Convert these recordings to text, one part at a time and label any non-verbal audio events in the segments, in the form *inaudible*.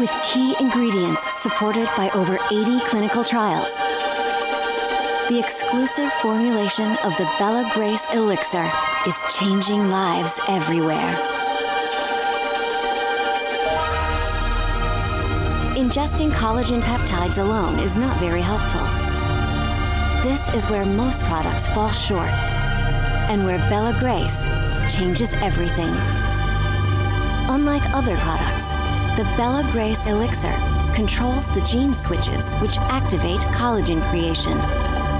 with key ingredients supported by over 80 clinical trials. The exclusive formulation of the Bella Grace Elixir is changing lives everywhere. Ingesting collagen peptides alone is not very helpful. This is where most products fall short, and where Bella Grace changes everything. Unlike other products, the Bella Grace Elixir controls the gene switches which activate collagen creation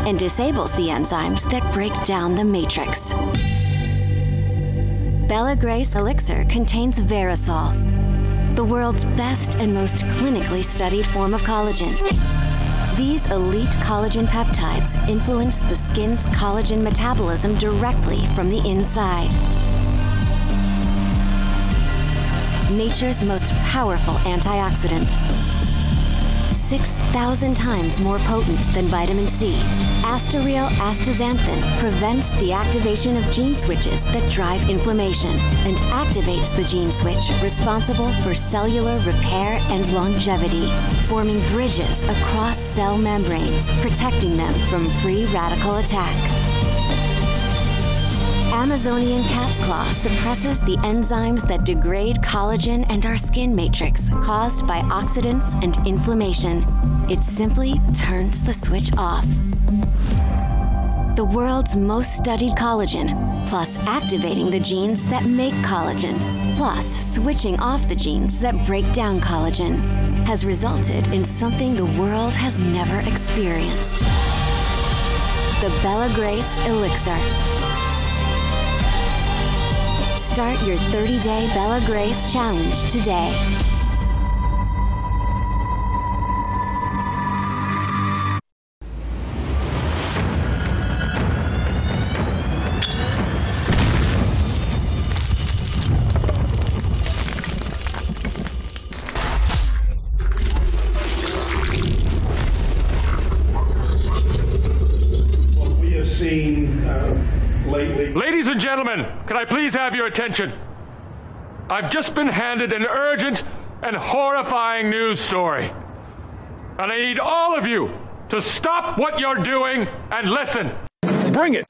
and disables the enzymes that break down the matrix. Bella Grace Elixir contains Verisol, the world's best and most clinically studied form of collagen. These elite collagen peptides influence the skin's collagen metabolism directly from the inside. Nature's most powerful antioxidant. 6,000 times more potent than vitamin C, Astareal astaxanthin prevents the activation of gene switches that drive inflammation and activates the gene switch responsible for cellular repair and longevity, forming bridges across cell membranes, protecting them from free radical attack. Amazonian cat's claw suppresses the enzymes that degrade collagen and our skin matrix caused by oxidants and inflammation. It simply turns the switch off. The world's most studied collagen, plus activating the genes that make collagen, plus switching off the genes that break down collagen, has resulted in something the world has never experienced. The Bella Grace Elixir. Start your 30 day Bella Grace challenge today. Attention? I've just been handed an urgent and horrifying news story. And I need all of you to stop what you're doing and listen. Bring it.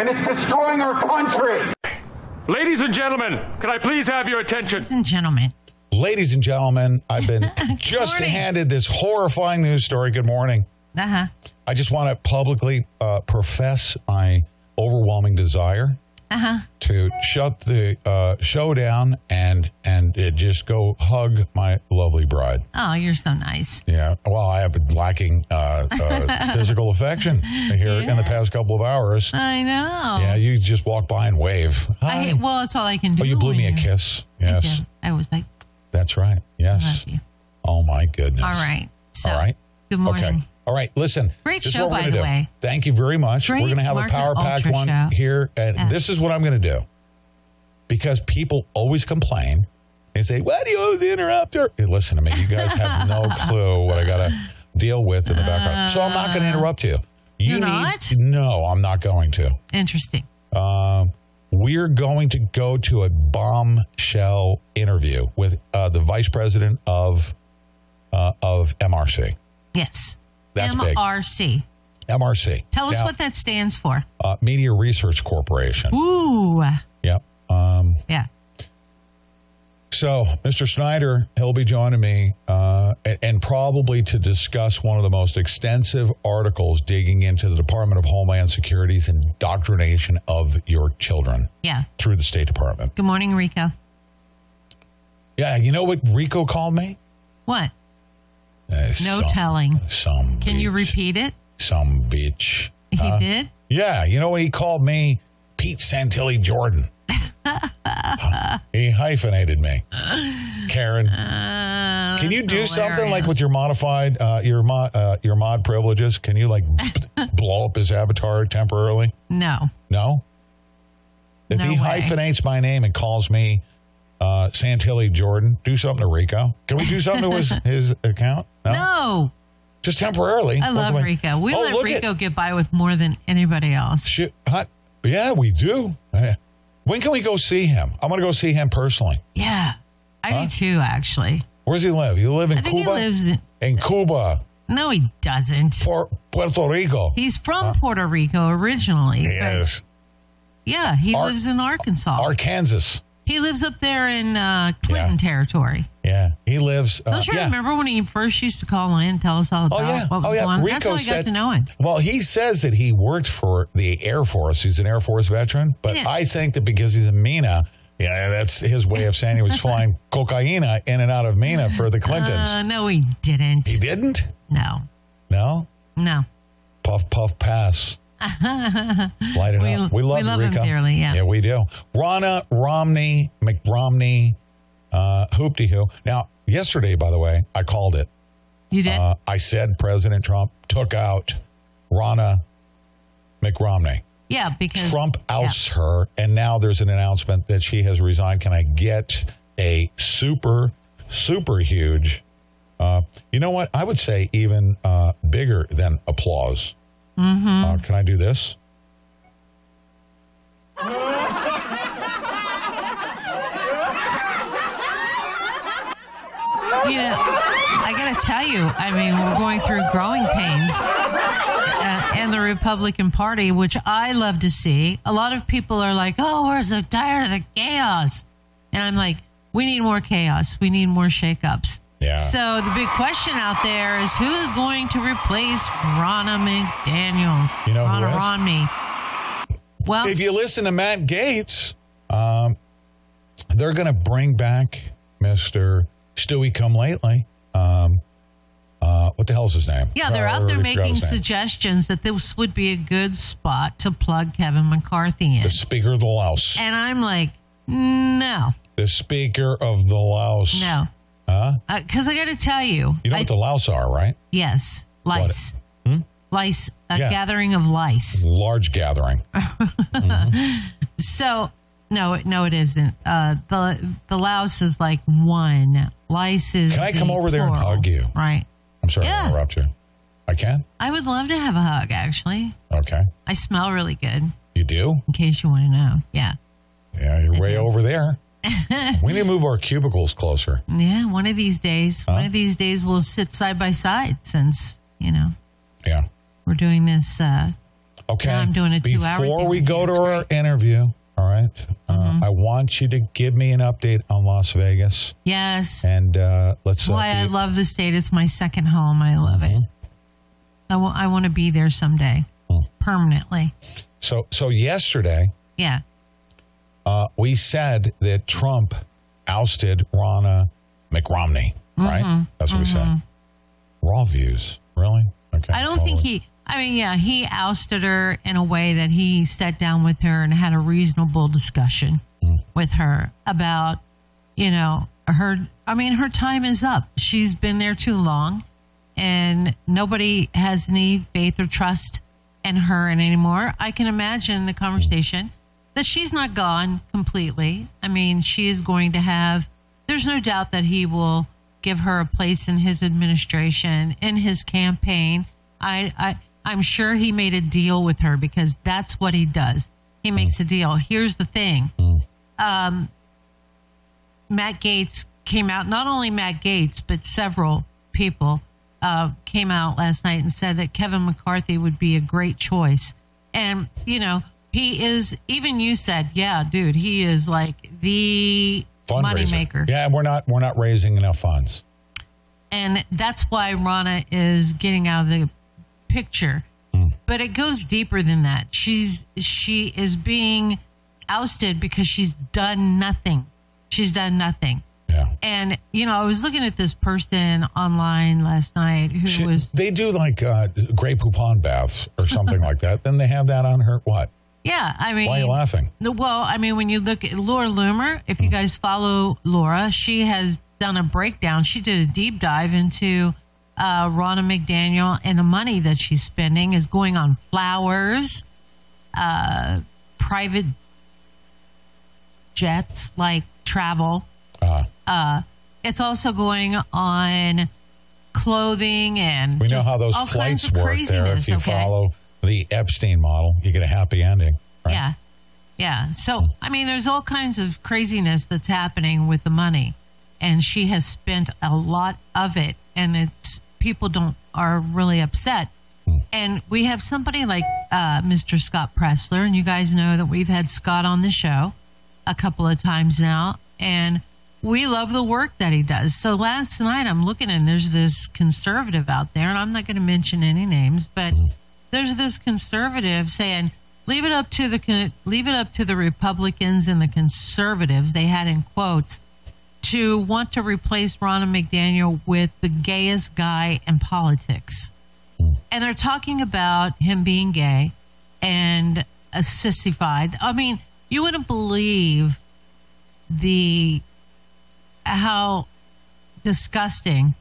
And it's destroying our country. Ladies and gentlemen, can I please have your attention? Ladies and gentlemen, Ladies and gentlemen, I've been *laughs* just morning. handed this horrifying news story. Good morning. uh huh. I just want to publicly uh, profess my overwhelming desire to shut the uh, show down and and uh, just go hug my lovely bride. Oh, you're so nice. Yeah. Well, I have been lacking uh, uh, *laughs* physical affection here in the past couple of hours. I know. Yeah, you just walk by and wave. Hi. I, well, that's all I can do. oh, you blew me a kiss. Yes. I was like, that's right. Yes. love you. Oh my goodness. All right. So, All right. Good morning. Okay. All right. Listen. Great show, by the do. way. Thank you very much. Great we're going to have a power Ultra one show. here, and Yeah. this is what I'm going to do because people always complain and say, "Why do you always interrupt her?" Hey, listen to me. You guys have no *laughs* clue what I got to deal with in the background, so I'm not going to interrupt you. You You're need not? no. I'm not going to. Interesting. Um, we're going to go to a bombshell interview with uh, the vice president of uh, of MRC. Yes. That's big. MRC. MRC. Tell us Now, what that stands for. uh, Media Research Corporation. Ooh. Yep. Um, Yeah. so, Mr. Snyder, he'll be joining me, uh, and, and probably to discuss one of the most extensive articles digging into the Department of Homeland Security's indoctrination of your children Yeah. through the State Department. Good morning, Rico. Yeah, you know what Rico called me? What? Uh, No some- telling. Some. Can you repeat it? Some bitch. He Huh? did? Yeah, you know what he called me? Pete Santilli Jordan. *laughs* he hyphenated me. Karen, Uh, can you do that's something like with your modified uh, your mod uh, your mod privileges? Can you like b- *laughs* blow up his avatar temporarily? No. No. If No he way. hyphenates my name and calls me uh, Santilli Jordan, do something to Rico. Can we do something to his *laughs* his account? No. just temporarily. I love Rico. We Oh, let look at- Rico get by with more than anybody else. Shit, hot. Yeah, we do. When can we go see him? I'm going to go see him personally. Yeah. I Huh? do too, actually. Where does he live? You live in I think Cuba? he lives in. in Cuba, No, he doesn't. Por- Puerto Rico. He's from Puerto Rico originally. but- yes. Yeah, he Ar- lives in Arkansas. Arkansas. He lives up there in uh, Clinton Yeah. territory. Yeah. He lives. Uh, Don't you yeah. remember when he first used to call in and tell us all Oh, about yeah. what was oh, yeah. going on? Rico That's how I said, got to know him. Well, he says that he worked for the Air Force. He's an Air Force veteran. But. I think that because he's in Mena, yeah, that's his way of saying he was *laughs* flying cocaine in and out of Mena for the Clintons. Uh, no, he didn't. he didn't? No, No? no. Puff, puff, pass. *laughs* Light it We- up. We love, we love him Rico. dearly, yeah. Yeah, we do. Ronna Romney, McRomney, uh, hoopty hoo. Now, yesterday, by the way, I called it. You did? Uh, I said President Trump took out Ronna McRomney. yeah, because Trump yeah. her, and now there's an announcement that she has resigned. Can I get a super, super huge? Uh, you know what? I would say even uh, bigger than applause. Mm-hmm. Uh, can I do this? You know, I got to tell you, I mean, we're going through growing pains. Uh, and the Republican Party, which I love to see. A lot of people are like, "Oh, we're so tired of the chaos," and I'm like, "We need more chaos. We need more shakeups." Yeah. So the big question out there is, who is going to replace Ronna McDaniels? You know who Ronna? Romney. Well, if you listen to Matt Gaetz, um, they're going to bring back Mr. Stewie Come Lately. Um, uh, what the hell's his name? Yeah, they're out there making suggestions that this would be a good spot to plug Kevin McCarthy in. The Speaker of the Louse. And I'm like, no, The Speaker of the Louse. no. Huh? Because I got to tell you, You know I- what the louse are, right? yes, lice. Lice, a Hmm? Yeah. gathering of lice. *laughs* Large gathering. *laughs* So, no, no, it isn't. Uh, the the louse is like one. Lice is. Can I come the over there and hug you? Right. I'm sorry Yeah. to interrupt you. I can? I would love to have a hug. Actually, Okay. I smell really good. You do? In case you want to know, yeah, Yeah, you're way over there. *laughs* we need to move our cubicles closer. yeah. One of these days, one of these days, we'll sit side by side since you know Yeah. we're doing this. Uh, Okay. I'm doing a two-hour Before we go to our interview, all right, Mm-hmm. uh, I want you to give me an update on Las Vegas. yes, And uh, let's. uh, why I love the state. It's my second home. I love it. I wa- I want to be there someday, Hmm. permanently. So, so yesterday, Yeah. Uh, we said that Trump ousted Ronna McRomney, right? Mm-hmm. That's what we said. Raw views, really? Okay. I don't think well, he. I mean, yeah, he ousted her in a way that he sat down with her and had a reasonable discussion with her about, you know, her. I mean, her time is up. She's been there too long, and nobody has any faith or trust in her anymore. I can imagine the conversation that she's not gone completely. I mean, she is going to have. There's no doubt that he will give her a place in his administration, in his campaign. I, I, I'm sure he made a deal with her because that's what he does. He makes a deal. Here's the thing. Um, Matt Gaetz came out, not only Matt Gaetz, but several people uh, came out last night and said that Kevin McCarthy would be a great choice. And, you know, he is, even you said, yeah, dude, he is like the fundraiser. moneymaker. Yeah, we're not we're not raising enough funds. and that's why Ronna is getting out of the picture. But it goes deeper than that. She's she is being ousted because she's done nothing. She's done nothing. Yeah. And you know, I was looking at this person online last night who She- was they do like uh, Grey Poupon baths or something *laughs* like that. Then they have that on her. What? Yeah. I mean, Why are you laughing? Well, I mean, when you look at Laura Loomer, if you guys follow Laura, she has done a breakdown. She did a deep dive into uh, Ronna McDaniel and the money that she's spending is going on flowers, uh, private jets like travel. Uh, Uh, it's also going on clothing and we know how those flights work there. If you okay? follow the Epstein model, you get a happy ending. Right? Yeah. Yeah. So, hmm. I mean, there's all kinds of craziness that's happening with the money. And she has spent a lot of it. And it's people don't are really upset. Hmm. And we have somebody like uh, Mr. Scott Presler. And you guys know that we've had Scott on the show a couple of times now. And we love the work that he does. So last night I'm looking and there's this conservative out there, and I'm not going to mention any names, but hmm. There's this conservative saying, "Leave it up to the leave it up to the Republicans and the conservatives." They had in quotes to want to replace Ronna McDaniel with the gayest guy in politics, mm. and they're talking about him being gay and a sissified. I mean, you wouldn't believe the how disgusting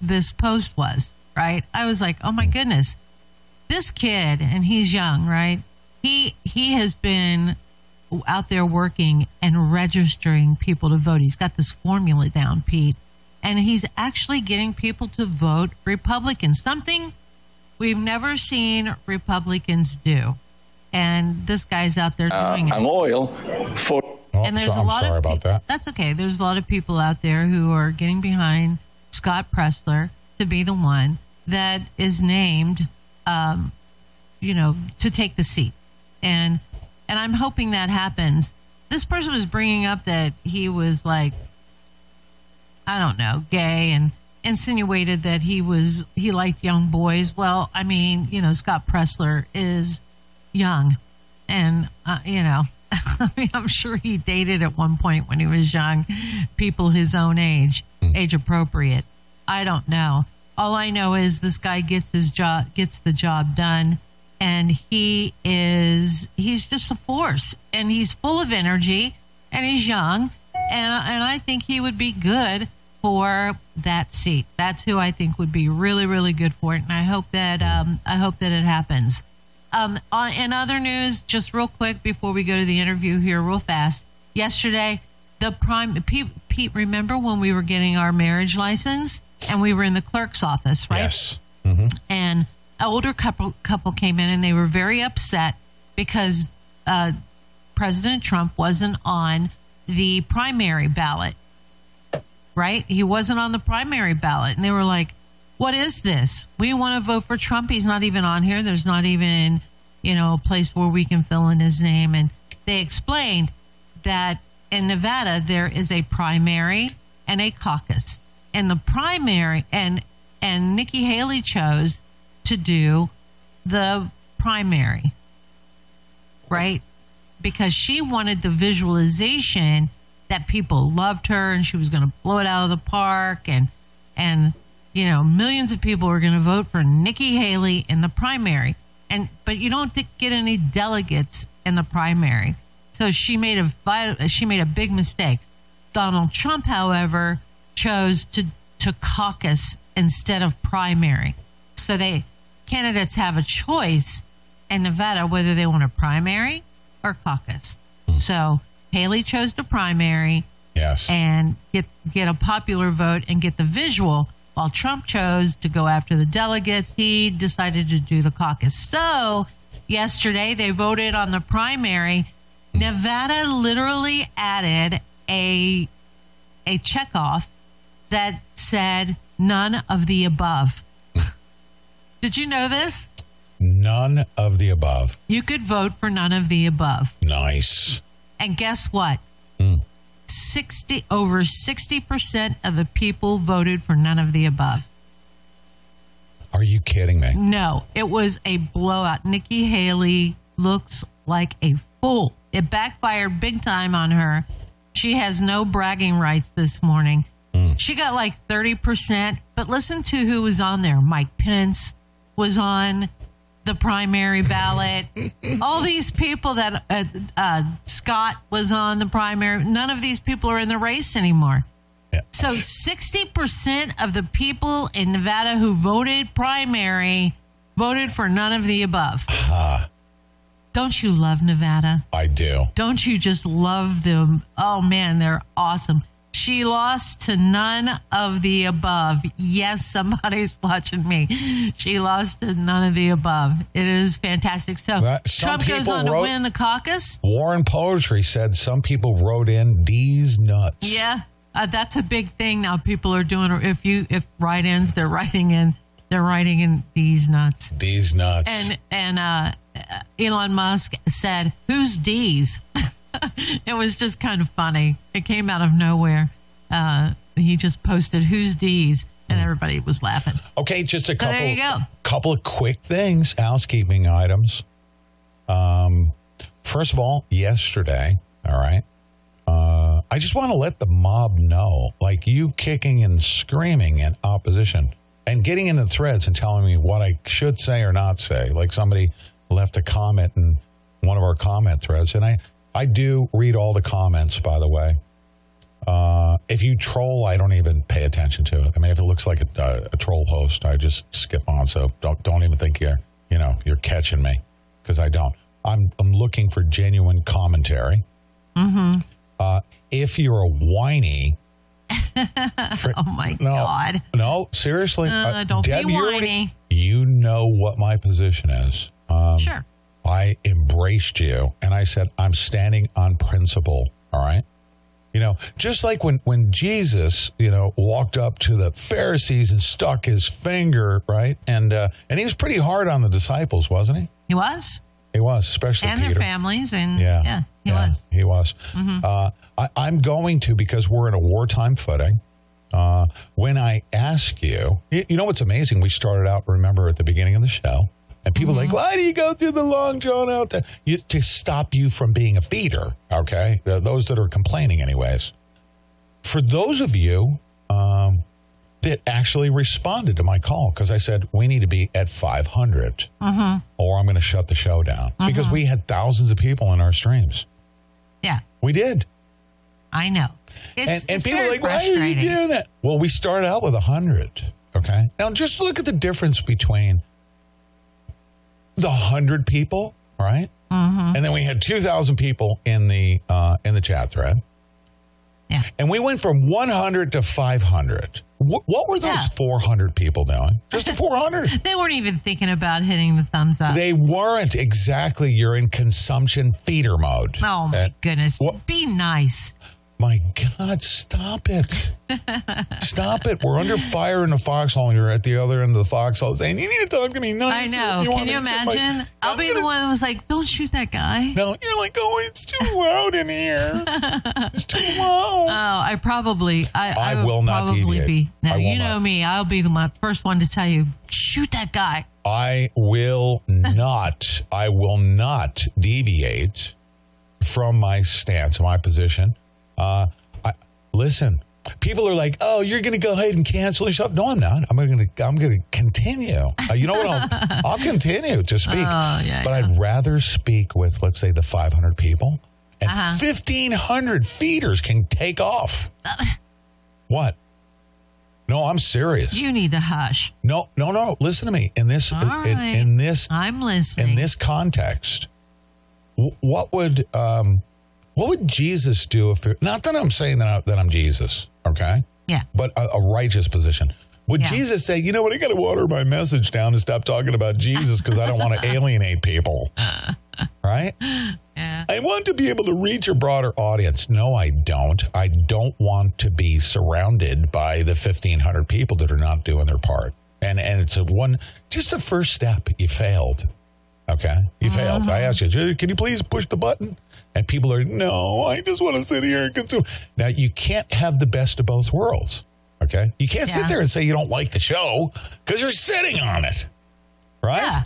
this post was, right? I was like, "Oh my goodness. This kid and he's young, right? He he has been out there working and registering people to vote. He's got this formula down, Pete, and he's actually getting people to vote Republican. Something we've never seen Republicans do. And this guy's out there uh, doing it and oil for Oh, and there's so- a I'm lot sorry of about pe- that. That's okay. There's a lot of people out there who are getting behind Scott Presler to be the one that is named, um, you know, to take the seat, and and I'm hoping that happens. This person was bringing up that he was like, I don't know, gay and insinuated that he was he liked young boys. Well, I mean, you know, Scott Presler is young, and uh, you know, *laughs* I mean, I'm sure he dated at one point when he was young, people his own age, age appropriate. I don't know. All I know is this guy gets his job, gets the job done, and he is he's just a force, and he's full of energy, and he's young, and and I think he would be good for that seat. That's who I think would be really really good for it, and I hope that um, I hope that it happens. Um, on, in other news, just real quick before we go to the interview here, real fast. Yesterday, the prime Pete, Pete, remember when we were getting our marriage license and we were in the clerk's office, right? Yes. and an older couple couple came in and they were very upset because uh, President Trump wasn't on the primary ballot. Right? He wasn't on the primary ballot, and they were like, "What is this? We want to vote for Trump. He's not even on here. There's not even, you know, a place where we can fill in his name." And they explained that in Nevada there is a primary and a caucus. And the primary and and Nikki Haley chose to do the primary. Right? because she wanted the visualization that people loved her and she was going to blow it out of the park and and you know millions of people were going to vote for Nikki Haley in the primary and but you don't get any delegates in the primary so she made a she made a big mistake Donald Trump however chose to to caucus instead of primary so they candidates have a choice in Nevada whether they want a primary or caucus hmm. so Haley chose the primary Yes. and get get a popular vote and get the visual. While Trump chose to go after the delegates, he decided to do the caucus. So yesterday they voted on the primary. Nevada literally added a a checkoff that said none of the above. *laughs* Did you know this? None of the above. You could vote for none of the above. Nice. And guess what? Hmm. 60 over 60% of the people voted for none of the above. Are you kidding me? No, it was a blowout. Nikki Haley looks like a fool. It backfired big time on her. She has no bragging rights this morning. She got like 30%, but listen to who was on there. Mike Pence was on the primary ballot. *laughs* All these people that uh, uh, Scott was on the primary, none of these people are in the race anymore. Yeah. So 60% of the people in Nevada who voted primary voted for none of the above. Don't you love Nevada? I do. Don't you just love them? Oh man, they're awesome. She lost to none of the above. Yes, somebody's *laughs* watching me. She lost to none of the above. It is fantastic. So Well, Trump goes on to win the caucus. Warren Poetry said some people wrote in D's nuts. Yeah, uh, that's a big thing now. People are doing. If you if write-ins, they're writing in. They're writing in these nuts. D's nuts. And and uh, Elon Musk said, "Who's D's?" *laughs* it was just kind of funny. It came out of nowhere. Uh, he just posted, "Who's D's?" and everybody was laughing. Okay, just a couple. there you go. Couple of quick things, housekeeping items. Um, first of all, yesterday, all right. Uh, I just want to let the mob know, like you kicking and screaming in opposition and getting in the threads and telling me what I should say or not say. Like somebody left a comment in one of our comment threads, and I I do read all the comments, by the way. Uh, if you troll, I don't even pay attention to it. I mean, if it looks like a, uh, a troll post, I just skip on. So don't don't even think you're you know you're catching me because I don't. I'm I'm looking for genuine commentary. Mm-hmm. Uh, if you're a whiny, *laughs* for- Oh my no, god! no, seriously, Uh, don't be Deb, already- whiny. You know what my position is. Um, Sure. I embraced you and I said, I'm standing on principle. All right. You know, just like when, when Jesus, you know, walked up to the Pharisees and stuck his finger, right? And uh, and he was pretty hard on the disciples, wasn't he? He was, He was, especially and Peter. their families, and Yeah. yeah, he was. He was. Uh, I, I'm going to, because we're in a wartime footing. Uh, when I ask you, you, you know what's amazing? We started out, remember, at the beginning of the show, and people are like, mm-hmm. why do you go through the long drawn out there? You, to stop you from being a feeder, okay? The, those that are complaining, anyways. For those of you um, that actually responded to my call, because I said, we need to be at 500 mm-hmm. or I'm going to shut the show down mm-hmm. because we had thousands of people in our streams. Yeah, We did. I know. It's, and and it's people are like, why are you doing that? Well, we started out with 100. Okay. Now just look at the difference between the 100 people, right? Mm-hmm. And then we had 2,000 people in the uh, in the chat thread. Yeah. And we went from 100 to 500. What, what were those Yeah. 400 people doing? Just the 400. *laughs* They weren't even thinking about hitting the thumbs up. They weren't exactly. You're in consumption feeder mode. oh my Uh, goodness! what- Be nice. My God, stop it. stop it. We're under fire in the foxhole. You're at the other end of the foxhole saying, You need to talk to me. No, I know. want Can you sit my- imagine? I'll I'm be the gonna- one who's like, "Don't shoot that guy." No, you're like, Oh, it's too loud in here. *laughs* It's too loud. Oh. I probably, I, I would will not probably deviate. be. No, I will you know not. me. I'll be the first one to tell you, shoot that guy. I will *laughs* not, I will not deviate from my stance, my position. Uh, I, listen, people are like, "Oh, you're going to go ahead and cancel yourself." No, I'm not. I'm going to. I'm going to continue. Uh, you know what? I'll, *laughs* I'll continue to speak, Oh, yeah, but yeah. I'd rather speak with, let's say, the 500 people, and Uh-huh. 1,500 feeders can take off. *laughs* what? No, I'm serious. You need to hush. no, no, no. Listen to me. In this, in, right. in this I'm listening. in this context, wh- what would um, what would Jesus do if? It, not that I'm saying that, I, that I'm Jesus, okay, yeah. but a, a righteous position. Would Yeah. Jesus say, you know what, I got to water my message down and stop talking about Jesus because I don't want to *laughs* alienate people, right? Yeah. I want to be able to reach a broader audience. No, I don't. I don't want to be surrounded by the 1,500 people that are not doing their part. And and it's a one, just the first step. You failed. Okay, you failed. I uh-huh. asked you, can you please push the button? And people are, no, I just want to sit here and consume. Now you can't have the best of both worlds. Okay, you can't sit there and say you don't like the show because you're sitting on it, right? Yeah.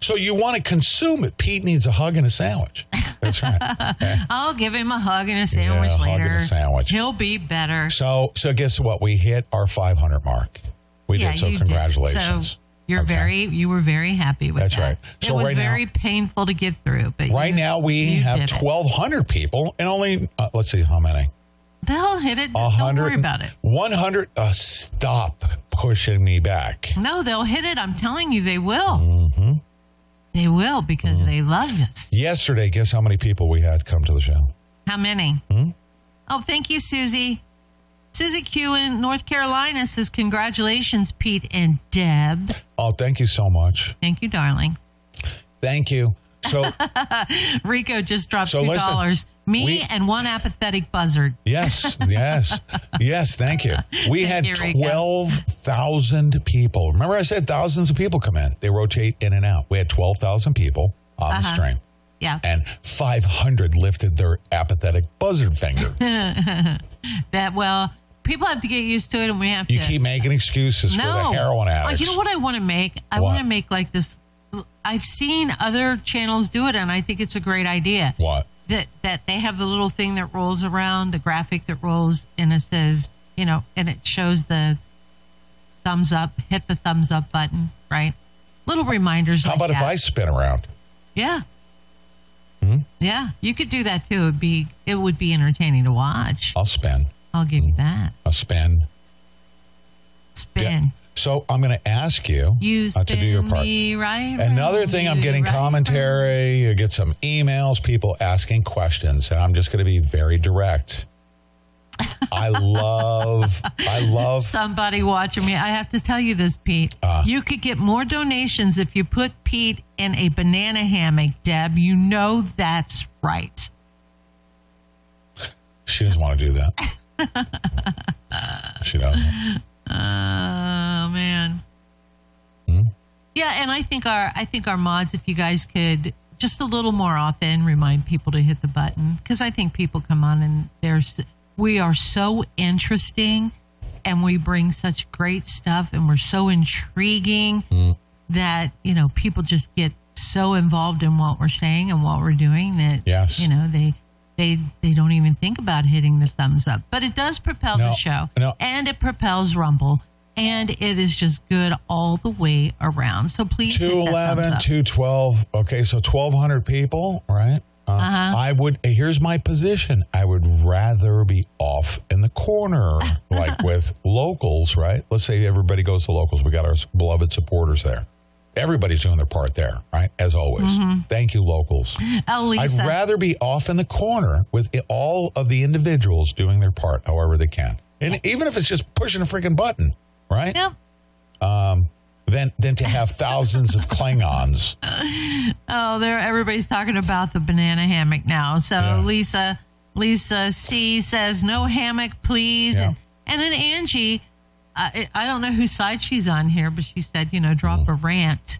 So you want to consume it. Pete needs a hug and a sandwich. That's right. Okay. *laughs* I'll give him a hug and a sandwich Yeah, a hug and later. a sandwich. He'll be better. So so guess what? We hit our 500 mark. We yeah, did. So congratulations. So you're Okay. very, you were very happy with That's that. right. it So was right now- very painful to get through, but Right you- now we have did it. 1,200 people and only uh, let's see how many. They'll hit it. Don't worry about it. 100. Uh, stop pushing me back. No, they'll hit it. I'm telling you, they will. Mm-hmm. They will because they love us. Yesterday, guess how many people we had come to the show? How many? Hmm? Oh, thank you, Susie. Susie Q in North Carolina says, Congratulations, Pete and Deb. Oh, thank you so much. Thank you, darling. Thank you. So *laughs* Rico just dropped So $2. listen, Me we- and one apathetic buzzard. Yes, yes, yes. Thank you. We had Thank you, twelve thousand people. Remember, I said thousands of people come in. They rotate in and out. We had twelve thousand people on the Uh-huh. stream, Yeah. and five hundred lifted their apathetic buzzard finger. *laughs* That, well, people have to get used to it and we have You to. You keep making excuses no. for the heroin addicts. you know what I want to make? I want to make like this. I've seen other channels do it and I think it's a great idea. What? that that they have the little thing that rolls around, the graphic that rolls, and it says, you know, and it shows the thumbs up. Hit the thumbs up button, right? Little reminders. How like about if. I spin around? Yeah. Hmm? Yeah, you could do that too. It'd be it would be entertaining to watch. I'll spin. I'll give you that. I'll spin. Spin. So I'm going to ask you, You uh, to do your part. me right. Another thing, I'm getting right commentary. You get some emails, people asking questions, and I'm just going to be very direct. I love, I love. *laughs* somebody watching me. I have to tell you this, Pete. Uh. you could get more donations if you put Pete in a banana hammock, Deb. You know that's right. She doesn't want to do that. *laughs* *laughs* she doesn't. Oh man. Hmm? Yeah, and I think our I think our mods, if you guys could just a little more often remind people to hit the button because I think people come on and there's we are so interesting and we bring such great stuff and we're so intriguing Hmm. that you know people just get so involved in what we're saying and what we're doing that Yes. you know they they they don't even think about hitting the thumbs up but it does propel No, the show no. and it propels rumble and it is just good all the way around so please hit that 211, up. 212. Okay, so 1,200 people, right? Uh, Uh-huh. I would, here's my position. I would rather be off in the corner, like *laughs* with locals, right? Let's say everybody goes to locals. We got our beloved supporters there. Everybody's doing their part there, right? As always. Mm-hmm. Thank you, locals. Oh, Lisa. I'd rather be off in the corner with all of the individuals doing their part however they can. And even if it's just pushing a freaking button, right? Yep. Than, than to have thousands of Klingons. *laughs* Oh, there everybody's talking about the banana hammock now. So Yeah. Lisa Lisa C says no hammock, please. Yeah. And, and then Angie, I, I don't know whose side she's on here, but she said, you know, drop a rant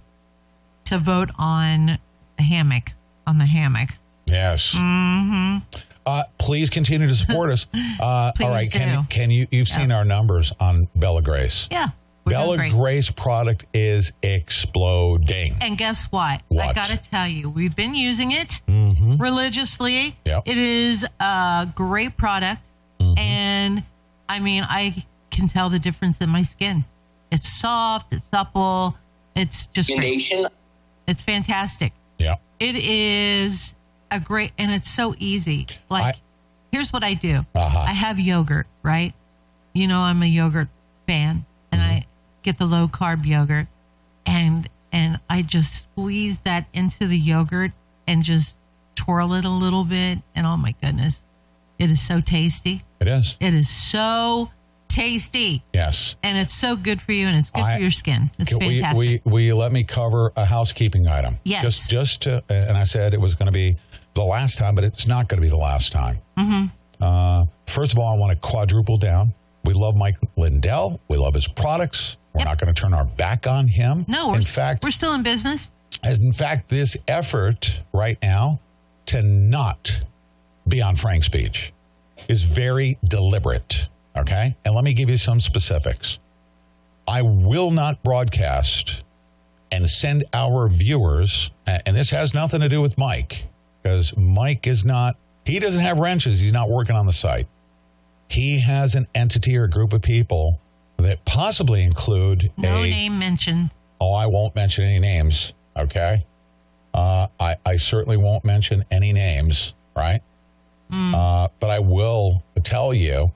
to vote on a hammock on the hammock. Yes. Mm-hmm. Uh, please continue to support us. *laughs* Uh, all right, can can you you've seen our numbers on Bella Grace? Yeah. Bella great. Grace product is exploding. And guess what? I got to tell you, we've been using it religiously. Yep. It is a great product. And I mean, I can tell the difference in my skin. It's soft, it's supple, it's just great. It's fantastic. Yeah. It is a great, and it's so easy. Like, I- here's what I do Uh-huh. I have yogurt, right? You know, I'm a yogurt fan, and Mm-hmm. I get the low carb yogurt, and and I just squeeze that into the yogurt and just twirl it a little bit, and oh my goodness, it is so tasty. It is. It is so tasty, Yes. and it's so good for you, and it's good I- for your skin. It's we, fantastic. we, will you let me cover a housekeeping item? Yes. Just, just to, and I said it was going to be the last time, but it's not going to be the last time. Mm-hmm. Uh, first of all, I want to quadruple down. We love Mike Lindell. We love his products. We're Yep. not going to turn our back on him. no, we're, in fact, we're still in business. as in fact, this effort right now to not be on FrankSpeech is very deliberate. Okay. And let me give you some specifics. I will not broadcast and send our viewers, and this has nothing to do with Mike, because Mike is not, he doesn't have wrenches. He's not working on the site. He has an entity or group of people that possibly include No a name mentioned. Oh, I won't mention any names. Okay. Uh, I, I certainly won't mention any names, right? Uh, but I will tell you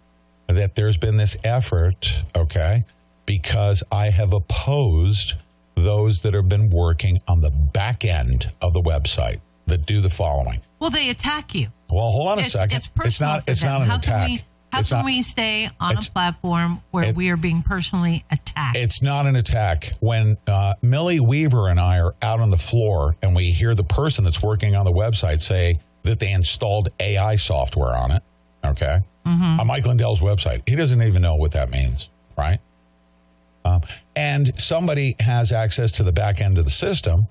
that there's been this effort, okay, because I have opposed those that have been working on the back end of the website that do the following. Well, they attack you. Well, hold on a It's, second. it's personal. not. It's them. not an how attack. Can we, how it's can not, we stay on a platform where it- we are being personally attacked? It's not an attack. When uh, Millie Weaver and I are out on the floor and we hear the person that's working on the website say that they installed AI software on it, okay, on Mike Lindell's website, he doesn't even know what that means, right? Um, and somebody has access to the back end of the system.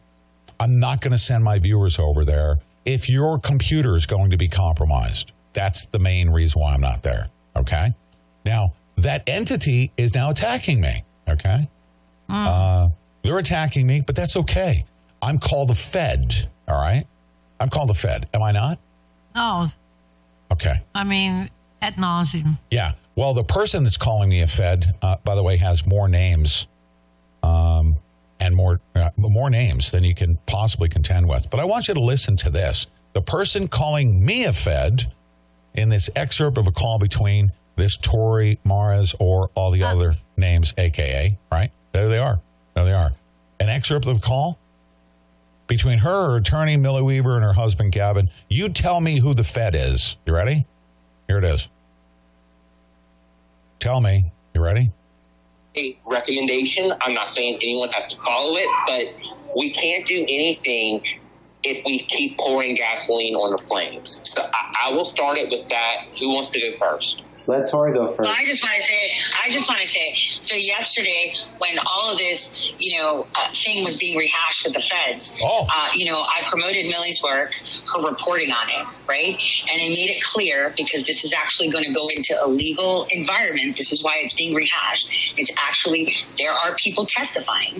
I'm not going to send my viewers over there if your computer is going to be compromised. That's the main reason why I'm not there. Okay. Now, that entity is now attacking me. Okay. Uh, they're attacking me, but that's okay. I'm called the Fed. All right. I'm called the Fed. Am I not? oh, Okay. I mean, at nauseum. Yeah. Well, the person that's calling me a Fed, uh, by the way, has more names, um, and more uh, more names than you can possibly contend with. But I want you to listen to this. The person calling me a Fed in this excerpt of a call between this Tory Maras or all the other names, AKA, right? There they are. There they are. An excerpt of the call between her, her attorney, Millie Weaver, and her husband, Gavin. You tell me who the Fed is. You ready? Here it is. Tell me. You ready? a recommendation. I'm not saying anyone has to follow it, but we can't do anything if we keep pouring gasoline on the flames. So I, I will start it with that. Who wants to go first? Let Tori go first. Well, I just want to say, I just want to say, so yesterday when all of this, you know, uh, thing was being rehashed with the feds, Oh. uh, you know, I promoted Millie's work, her reporting on it, right? And I made it clear because this is actually going to go into a legal environment. This is why it's being rehashed. It's actually, there are people testifying.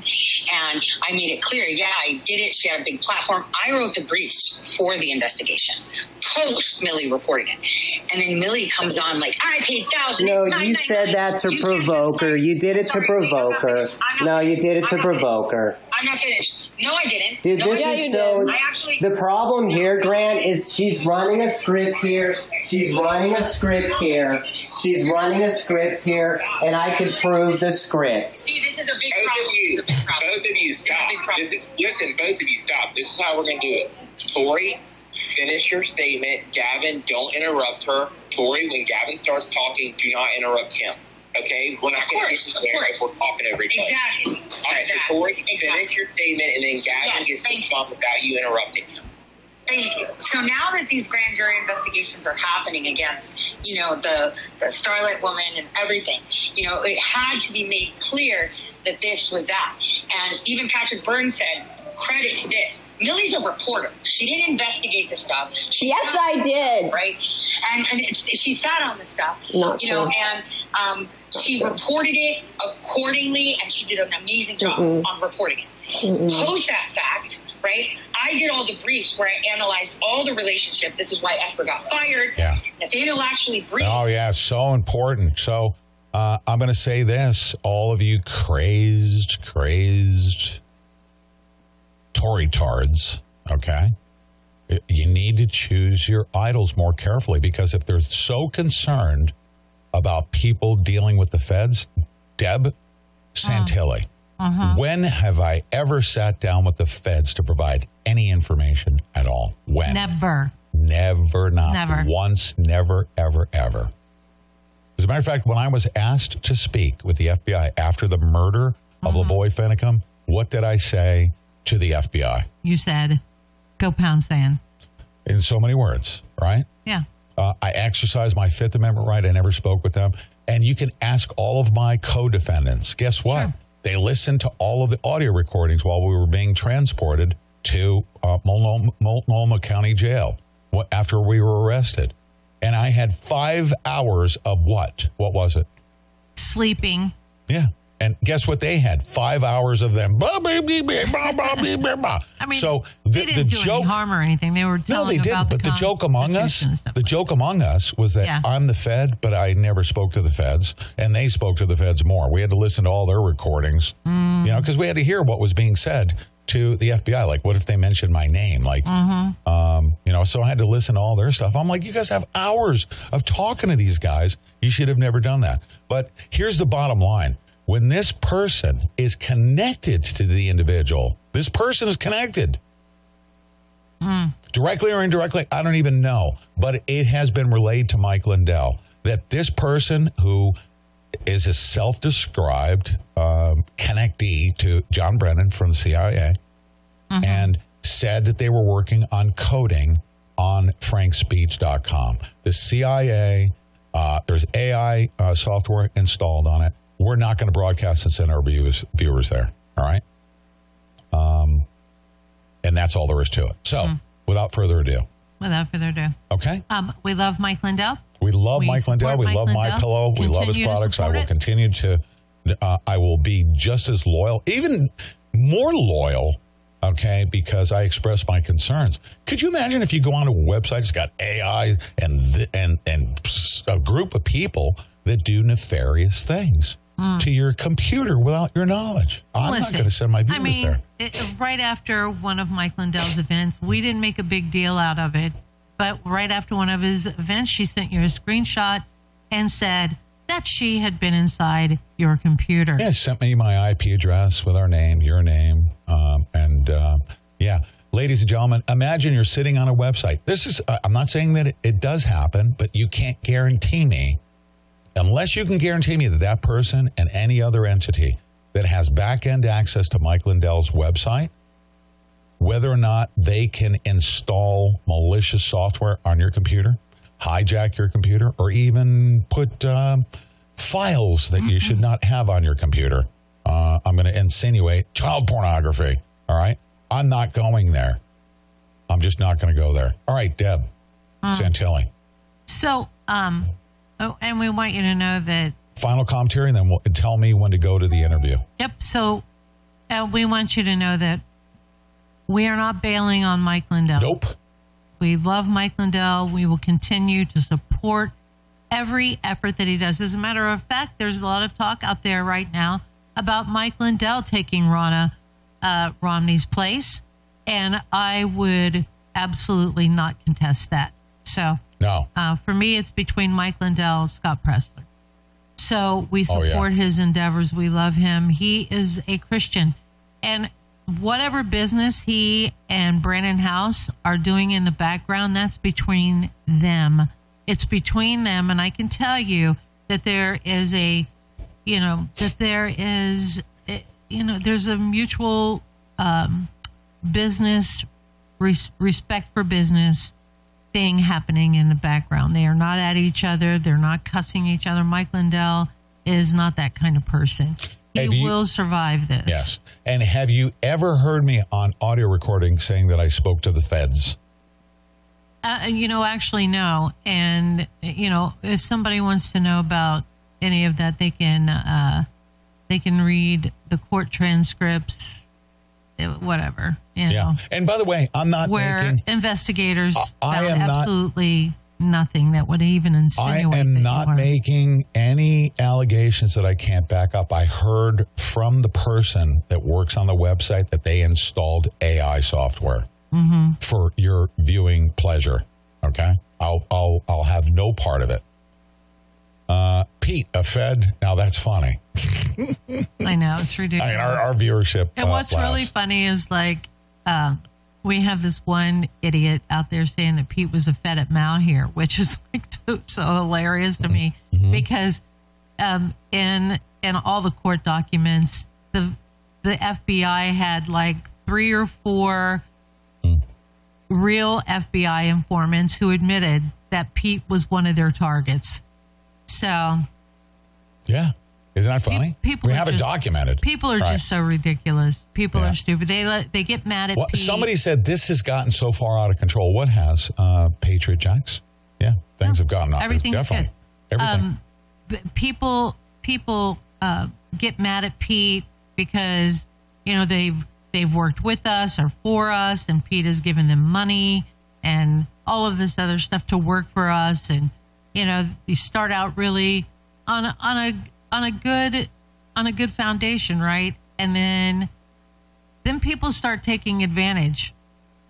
And I made it clear, yeah, I did it. She had a big platform. I wrote the briefs for the investigation, post Millie reporting it. And then Millie comes on like, I paid thousands. No, you said that to provoke her. You did it to provoke her. No, you did it to provoke her. I'm not finished. No, I didn't. Dude, no, this I is so. I actually. The problem here, Grant, is she's running a script here. She's running a script here. She's running a script here, and I can prove the script. See, this is a big Both problem. of you, This is a big problem. both of you, stop. This is, listen, both of you, stop. This is how we're going to do it. Tori, finish your statement. Gavin, don't interrupt her. Tori, when Gavin starts talking, do not interrupt him. Okay? We're not going to of there if we're talking over each other. Exactly. All right, exactly. so Tori, exactly. finish your statement, and then Gavin Yes, gets to respond without you interrupting him. Thank you. So now that these grand jury investigations are happening against, you know, the, the Starlight woman and everything, you know, it had to be made clear that this was that. And even Patrick Byrne said, credit to this. Millie's a reporter. She didn't investigate the stuff. She Yes, I did. Right, and and it's, she sat on the stuff. Not you know, true. and um, She reported it accordingly, and she did an amazing job on reporting it. Post that fact, right? I did all the briefs where I analyzed all the relationship. This is why Esper got fired. Yeah. Nathaniel actually briefed. Oh yeah, so important. So uh, I'm going to say this: all of you crazed, crazed Tory tards, okay? You need to choose your idols more carefully because if they're so concerned about people dealing with the feds, Deb Santilli, when have I ever sat down with the feds to provide any information at all? When? Never. Never, not Never. once, never, ever, ever. As a matter of fact, when I was asked to speak with the FBI after the murder of Mm-hmm. LaVoy Finicum, what did I say to the FBI? You said, go pound sand. In so many words, right? Yeah. Uh, I exercised my Fifth Amendment right. I never spoke with them. And you can ask all of my co defendants. Guess what? Sure. They listened to all of the audio recordings while we were being transported to uh, Multnomah, Multnomah County Jail after we were arrested. And I had five hours of what? What was it? Sleeping. Yeah. And guess what they had? Five hours of them. I mean, so the, they didn't the do joke, any harm or anything. They were no, they didn't. The but the joke among us, the like joke that. among us was that yeah. I'm the Fed, but I never spoke to the Feds, and they spoke to the Feds more. We had to listen to all their recordings, mm. you know, mm. because we had to hear what was being said to the FBI. Like, what if they mentioned my name? Like, mm-hmm. um, you know, so I had to listen to all their stuff. I'm like, you guys have hours of talking to these guys. You should have never done that. But here's the bottom line when this person is connected to the individual, this person is connected directly or indirectly, I don't even know. But it has been relayed to Mike Lindell that this person who is a self described um, connectee to John Brennan from the CIA and said that they were working on coding on frankspeech.com. The CIA, uh, there's AI uh, software installed on it. We're not going to broadcast and send our viewers, viewers there. All right. Um, and that's all there is to it. So, without further ado, Without further ado. okay. Um, we love Mike Lindell. We love We Mike Lindell. We Mike love My Lindell. Pillow. We love his products. I will it. continue to. Uh, I will be just as loyal, even more loyal. Okay, because I express my concerns. Could you imagine if you go onto a website, it's got AI and th- and and a group of people that do nefarious things to your computer without your knowledge? I'm not Hmm. Going to send my viewers I mean, there. it, right after one of Mike Lindell's events, we didn't make a big deal out of it. But right after one of his events, she sent you a screenshot and said that she had been inside your computer. Yeah, sent me my IP address with our name, your name, um, and uh, yeah, ladies and gentlemen, imagine you're sitting on a website. This is uh, I'm not saying that it, it does happen, but you can't guarantee me, unless you can guarantee me that that person and any other entity that has back end access to Mike Lindell's website, whether or not they can install malicious software on your computer, hijack your computer, or even put um, files that you should not have on your computer. Uh, I'm going to insinuate child pornography. All right. I'm not going there. I'm just not going to go there. All right, Deb Santilli. So, um, oh, and we want you to know that Final commentary, and then we'll, tell me when to go to the interview. Yep. So uh, we want you to know that we are not bailing on Mike Lindell. Nope. We love Mike Lindell. We will continue to support every effort that he does. As a matter of fact, there's a lot of talk out there right now about Mike Lindell taking Ronna uh, Romney's place, and I would absolutely not contest that. So No. uh, for me, it's between Mike Lindell and Scott Presler. So we Oh, yeah. support his endeavors. We love him. He is a Christian. And whatever business he and Brannon Howse are doing in the background, that's between them. It's between them. And I can tell you that there is a, you know, that there is, eh, you know, there's a mutual um, business, res- respect for business thing happening in the background. They are not at each other. They're not cussing each other. Mike Lindell is not that kind of person. He you- will survive this. Yes. And have you ever heard me on audio recording saying that I spoke to the feds? Uh, you know, actually, no. And, you know, if somebody wants to know about any of that, they can uh, they can read the court transcripts, uh, whatever. You know, Yeah. And by the way, I'm not where making investigators I found am not- absolutely nothing that would even I insinuate. that am not making any allegations that I can't back up. I heard from the person that works on the website that they installed AI software Mm-hmm. for your viewing pleasure. Okay, I'll I'll I'll have no part of it. Uh, Pete, a Fed. Now that's funny. I know it's I ridiculous. mean, our, our viewership. And uh, what's really funny is like uh, we have this one idiot out there saying that Pete was a Fed at Malheur, which is *laughs* like so, so hilarious to me Mm-hmm. because um, in in all the court documents, the the FBI had like three or four Mm. real FBI informants who admitted that Pete was one of their targets. So Yeah, isn't that funny? people we have it documented. people are Right. just so ridiculous. People Yeah. are stupid. They let, they get mad at Well, Pete. somebody said this has gotten so far out of control. What has? Uh, Patriot Jacks? Yeah, things have gotten out. Everything's Definitely. good. Everything. Um, people people uh, get mad at Pete because you know they've they've worked with us or for us, and Pete has given them money and all of this other stuff to work for us, and you know you start out really on on a on a good on a good foundation, right? And then then people start taking advantage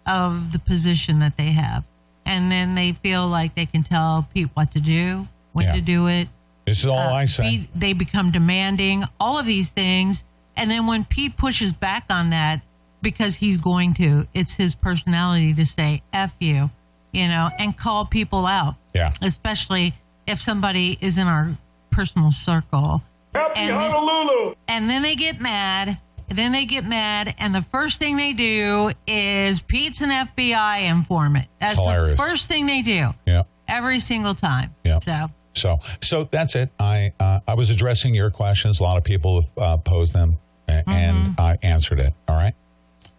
of the position that they have. And then they feel like they can tell Pete what to do, when Yeah. to do it. this is all Uh, I say. Pete- they become demanding, all of these things. And then when Pete pushes back on that, because he's going to, it's his personality to say, F you, you know, and call people out. Yeah. Especially if somebody is in our personal circle. Happy And then- Honolulu! and then they get mad. Then they get mad, and the first thing they do is Pete's an FBI informant. That's the first thing they do yeah. every single time. Yeah. So So, so that's it. I uh, I was addressing your questions. A lot of people have uh, posed them, a- and I answered it. All right.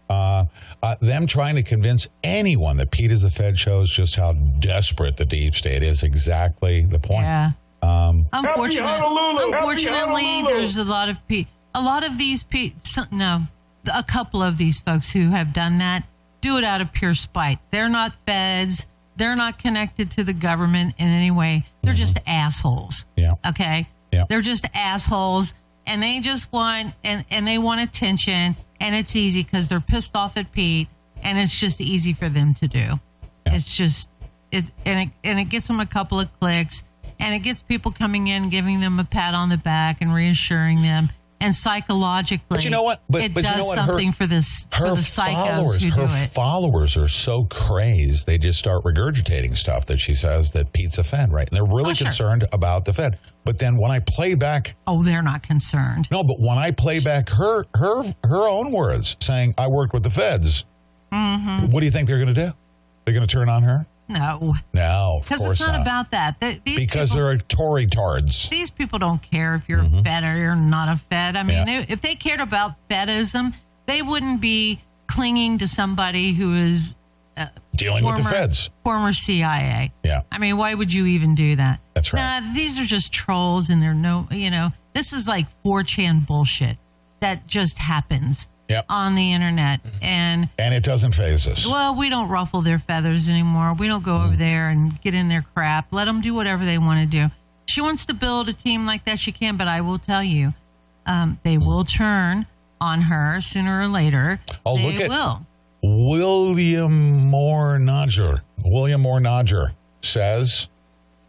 Uh, uh, them trying to convince anyone that Pete is a Fed shows just how desperate the deep state is. Exactly the point. yeah. Um, Unfortunately, Honolulu! Happy unfortunately, Honolulu! there's a lot of pe- a lot of these pe- some, no, a couple of these folks who have done that do it out of pure spite. They're not feds. They're not connected to the government in any way. They're just assholes. Mm-hmm. Yeah. Okay. Yeah. They're just assholes, and they just want and and they want attention, and it's easy because they're pissed off at Pete, and it's just easy for them to do. It's just it and it and it gets them a couple of clicks, and it gets people coming in, giving them a pat on the back, and reassuring them. And psychologically, But you know what? But- it but you does know what? Her- something for this for the followers, her followers are so crazed. They just start regurgitating stuff that she says that Pete's a Fed, right? And they're really Oh, sure. concerned about the Fed. But then when I play back oh, they're not concerned. No, but when I play back her her her own words saying I worked with the feds, Mm-hmm. what do you think they're going to do? They're going to turn on her? No, No, because it's not, about that. Th- because people- they're Tory tards. these people don't care if you're a Fed or you're not a Fed. I mean, Mm-hmm. Yeah. if they cared about Fedism, they wouldn't be clinging to somebody who is Dealing with the feds. former CIA. Yeah. I mean, why would you even do that? That's right. Nah, these are just trolls, and they're no, you know, this is like 4chan bullshit that just happens Yep. on the internet. And And it doesn't phase us. well, we don't ruffle their feathers anymore. We don't go over Mm. there and get in their crap. Let them do whatever they want to do. She wants to build a team like that. She can, but I will tell you, um, they will turn on her sooner or later. Oh, they look at- will. William Moore Nodger. William Moore Nodger says,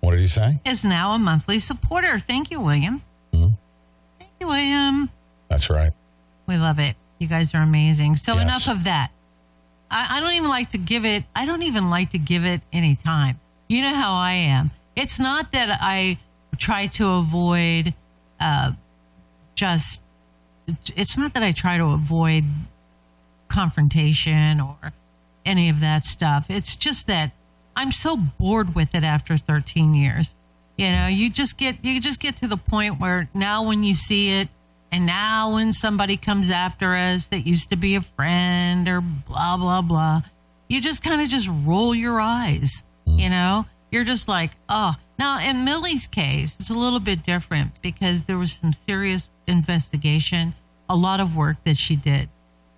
what did he say? Is now a monthly supporter. Thank you, William. Hmm. Thank you, William. That's right. We love it. You guys are amazing. So Yes. enough of that. I, I don't even like to give it. I don't even like to give it any time. You know how I am. It's not that I try to avoid. Uh, just. It's not that I try to avoid confrontation or any of that stuff. It's just that I'm so bored with it after 13 years. You know, you just get you just get to the point where now when you see it and now when somebody comes after us that used to be a friend or blah blah blah, you just kind of just roll your eyes, you know? You're just like, "Oh, Now, in Millie's case, it's a little bit different because there was some serious investigation, a lot of work that she did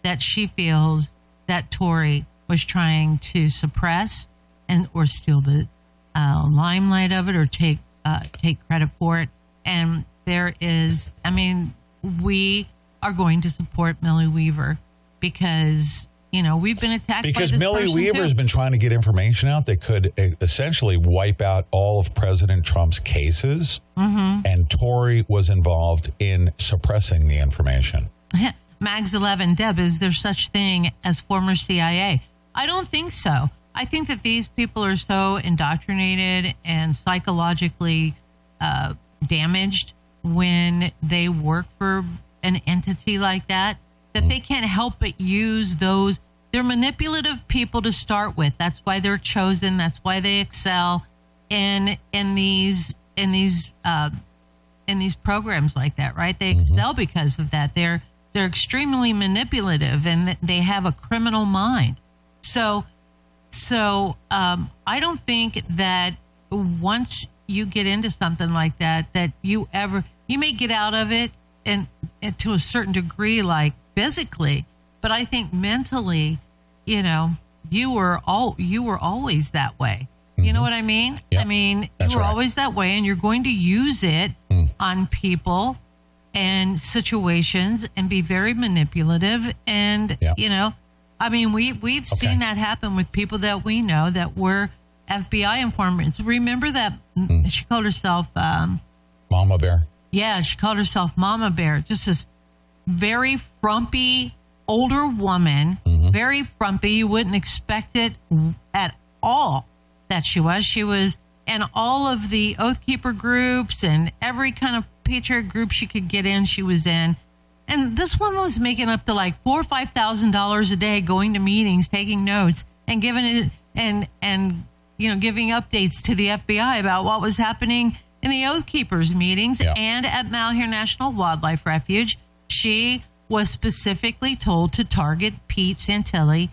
that she feels that Tore was trying to suppress and or steal the uh, limelight of it or take uh, take credit for it. And there is, I mean, we are going to support Millie Weaver because you know we've been attacked by Because Millie Weaver has been trying to get information out that could uh, essentially wipe out all of President Trump's cases, Mhm. and Tore was involved in suppressing the information. *laughs* Mags 11, Deb, is there such thing as former CIA? I don't think so. I think that these people are so indoctrinated and psychologically uh, damaged when they work for an entity like that that they can't help but use those. They're manipulative people to start with. That's why they're chosen. That's why they excel in in these in these uh, in these programs like that, right? They excel because of that. They're they're extremely manipulative and they have a criminal mind. So so um, I don't think that once you get into something like that, that you ever you may get out of it and, and to a certain degree, like physically, but I think mentally, you know, you were all you were always that way. You know mm-hmm. what I mean? I mean, That's you were right. always that way, and you're going to use it mm. on people and situations and be very manipulative. And you know, I mean, we we've Okay. seen that happen with people that we know that were FBI informants. Remember that Hmm. she called herself, um, Mama Bear. yeah, she called herself Mama Bear. Just this very frumpy older woman, Mm-hmm. very frumpy. You wouldn't expect it at all that she was. She was and all of the Oath Keeper groups and every kind of patriot group she could get in, she was in. And this woman was making up to like four or five thousand dollars a day, going to meetings, taking notes, and giving it and and you know giving updates to the FBI about what was happening in the Oath Keepers meetings Yeah. and at Malheur National Wildlife Refuge. She was specifically told to target Pete Santilli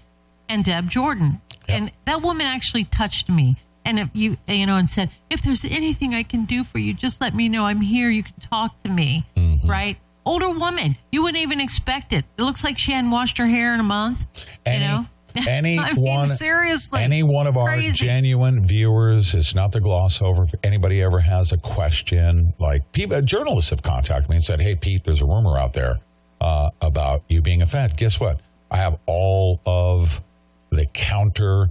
and Deb Jordan, and that woman actually touched me. And if you you know and said, if there's anything I can do for you, just let me know. I'm here. You can talk to me, Mm-hmm. right? Older woman, you wouldn't even expect it. It looks like she hadn't washed her hair in a month. You know, *laughs* any I mean, one, seriously, any one of our genuine viewers, it's not to gloss over. If anybody ever has a question, like people, journalists have contacted me and said, "Hey, Pete, there's a rumor out there uh, about you being a Fed." Guess what? I have all of the counter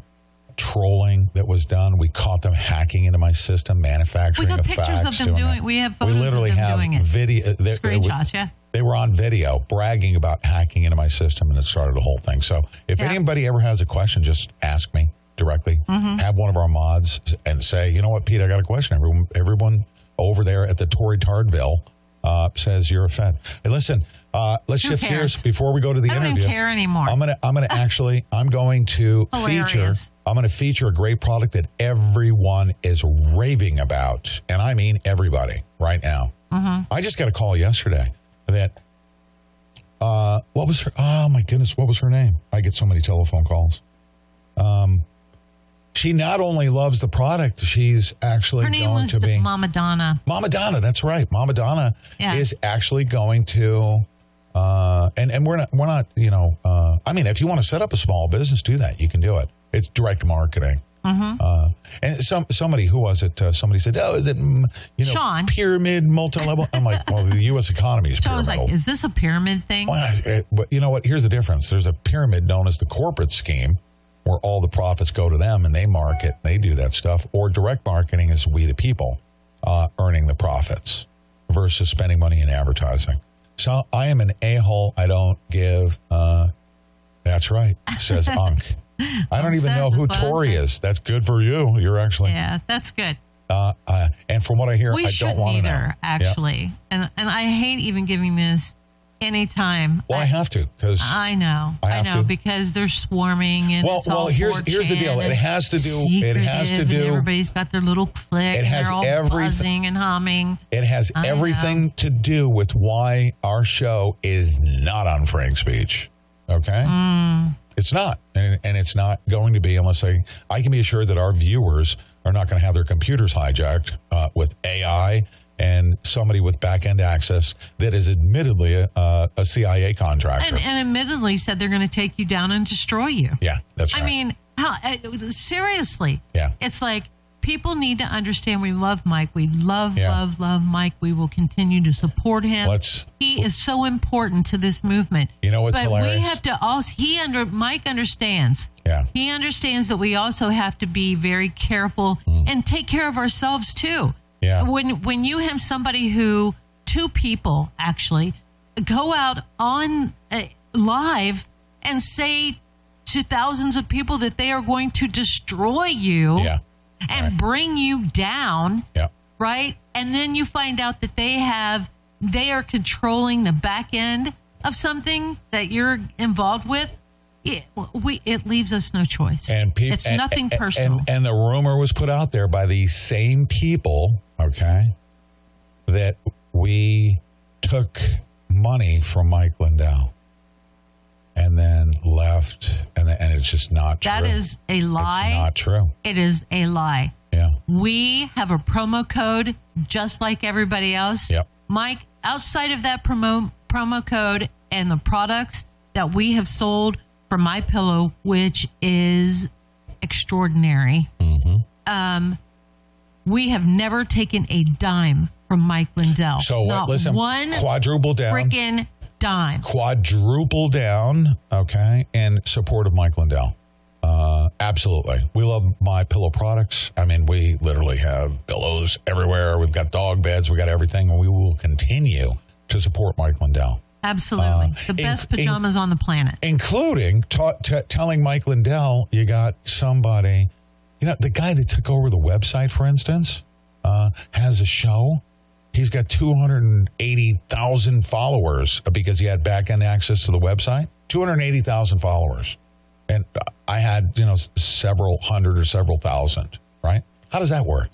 trolling that was done. We caught them hacking into my system, manufacturing We got a pictures of them doing doing. it. We have We photos literally of them have doing it. video they- they- Screenshots, yeah. they were on video bragging about hacking into my system and it started the whole thing. So if Yeah. anybody ever has a question, just ask me directly. Mhm. Have one of our mods and say, you know what, Pete, I got a question. Everyone, everyone over there at the Tory Tardville uh, says you're a Fed. Hey, listen, uh, let's Who shift cares? gears before we go to the I don't interview. even care anymore. I'm gonna, I'm gonna *laughs* actually, I'm going to feature, I'm gonna feature a great product that everyone is raving about, and I mean everybody right now. Mhm. I just got a call yesterday that uh what was her oh my goodness what was her name i get so many telephone calls um she not only loves the product she's actually Her name going was to be Mama Donna. mama donna that's right mama donna Yeah. is actually going to uh and and we're not we're not you know uh i mean if you want to set up a small business do that you can do it it's direct marketing Mhm. uh, and some somebody who was it? Uh, somebody said, "Oh, is it mm, you know Sean. pyramid multi-level?" I'm like, "Well, the U.S. economy is So I was like, is this a pyramid thing? Well, it- but you know what? Here's the difference. There's a pyramid known as the corporate scheme, where all the profits go to them and they market, they do that stuff. Or direct marketing is we the people uh, earning the profits versus spending money in advertising. So I am an a hole. I don't give. Uh, that's right, says *laughs* Unk. I don't even know who that's what I'm Tore is. That's good for you. You're actually. Yeah, that's good. Uh, uh, and from what I hear, we I don't want to know. either, Yeah. actually. And and I hate even giving this any time. Well, I have to because I know, I I, have know, to. because they're swarming and Well- well, here's- here's the deal. It has to do- it has to do- Everybody's got their little click. It and has everything- buzzing and humming. It has I know. everything to do with why our show is not on FrankSpeech. Okay? Mm. It's not. And, and it's not going to be unless I, I can be assured that our viewers are not going to have their computers hijacked uh, with AI and somebody with back end access that is admittedly a, uh, a CIA contractor. And, and admittedly said they're going to take you down and destroy you. yeah, that's right. I mean, how, uh, seriously. Yeah. It's like people need to understand we love Mike. We love, Yeah. love, love Mike. We will continue to support him. Let's- he is so important to this movement. You know what's but hilarious? we have to also, he under, Mike understands. Yeah. He understands that we also have to be very careful and take care of ourselves too. Yeah. When when you have somebody who two people actually go out on uh, live and say to thousands of people that they are going to destroy you yeah, and bring you down, yeah. right? And then you find out that they have they are controlling the back end of something that you're involved with. It, we it leaves us no choice. And peop- it's and- nothing and- personal. And, and the rumor was put out there by these same people, okay, that we took money from Mike Lindell and then left, and, and it's just not true. That is a lie. It's not true. It is a lie. Yeah. We have a promo code just like everybody else. Yep. Mike, outside of that promo promo code and the products that we have sold for my pillow, which is extraordinary. Mm-hmm. Um, we have never taken a dime from Mike Lindell. So what? Not Listen, one quadruple down. freaking dime. quadruple down, okay, in support of Mike Lindell. Uh, absolutely. We love my pillow products. I mean, we literally have pillows everywhere. We've got dog beds. We got everything, and we will continue to support Mike Lindell, Absolutely. the in- best in- pajamas on the planet. including ta- t- telling Mike Lindell you got somebody. You know, the guy that took over the website, for instance, uh, has a show. He's got 280,000 followers because he had back end access to the website. 280,000 followers. And I had, you know, several hundred or several thousand, right? How does that work?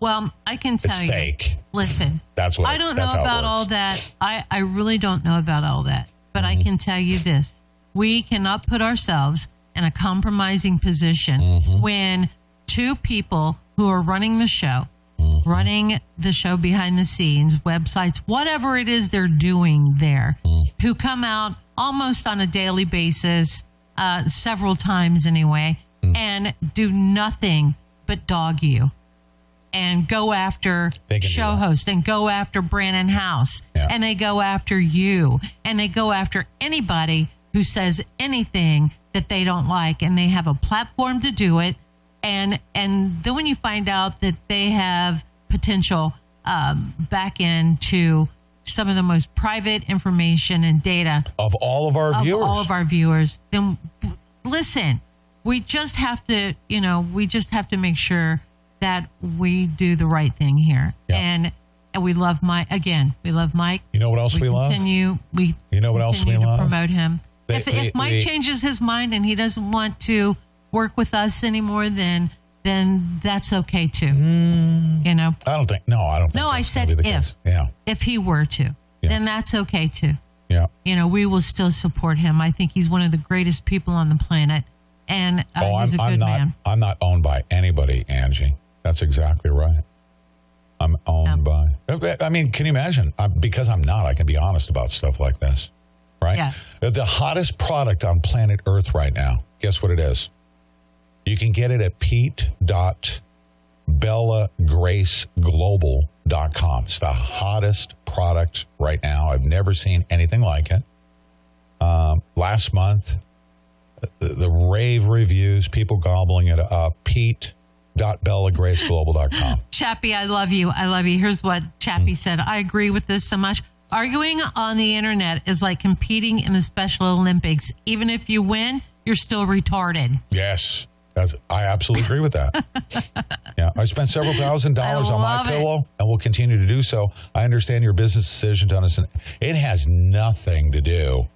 Well, I can tell It's you. fake. Listen, *laughs* That's what I don't know about all that. I, I really don't know about all that. But Mm-hmm. I can tell you this we cannot put ourselves in a compromising position Mm-hmm. when two people who are running the show, Mm-hmm. running the show behind the scenes, websites, whatever it is they're doing there, Mm. who come out almost on a daily basis, uh, several times anyway, Mm. and do nothing but dog you and go after show hosts and go after Brannon Howse Yeah. and they go after you and they go after anybody who says anything that they don't like and they have a platform to do it and and then when you find out that they have potential um, back into some of the most private information and data Of all of our of viewers. all of our viewers, then listen, we just have to, you know, we just have to make sure that we do the right thing here. Yeah. And and we love Mike again. We love Mike. you know what else we, love? continue. We You know what else we love? promote him. They- if, they- if Mike they- changes his mind and he doesn't want to work with us anymore, then then that's okay too. Mm. You know, I don't think. No, I don't. Think No, I said gonna be the if. case. Yeah, if he were to, Yeah. then that's okay too. yeah. you know, we will still support him. I think he's one of the greatest people on the planet, and uh, oh, he's I'm, a I'm not. man. I'm not owned by anybody, Angie. That's exactly right. I'm owned by. I mean, can you imagine? i because I'm not. I can be honest about stuff like this, right? Yeah. The- The hottest product on planet Earth right now. Guess what it is? You can get it at pete.bellagraceglobal.com. It's the hottest product right now. I've never seen anything like it. Um, last month, the, the rave reviews, people gobbling it up. Pete.bellagraceglobal.com. *laughs* Chappie, I love you. I love you. Here's what Chappie Mm. said. I agree with this so much. Arguing on the internet is like competing in the Special Olympics. Even if you win, you're still retarded. Yes. That's, I absolutely agree with that. *laughs* yeah, I spent several thousand dollars on my it. pillow, and will continue to do so. I understand your business decision understand. It has nothing to do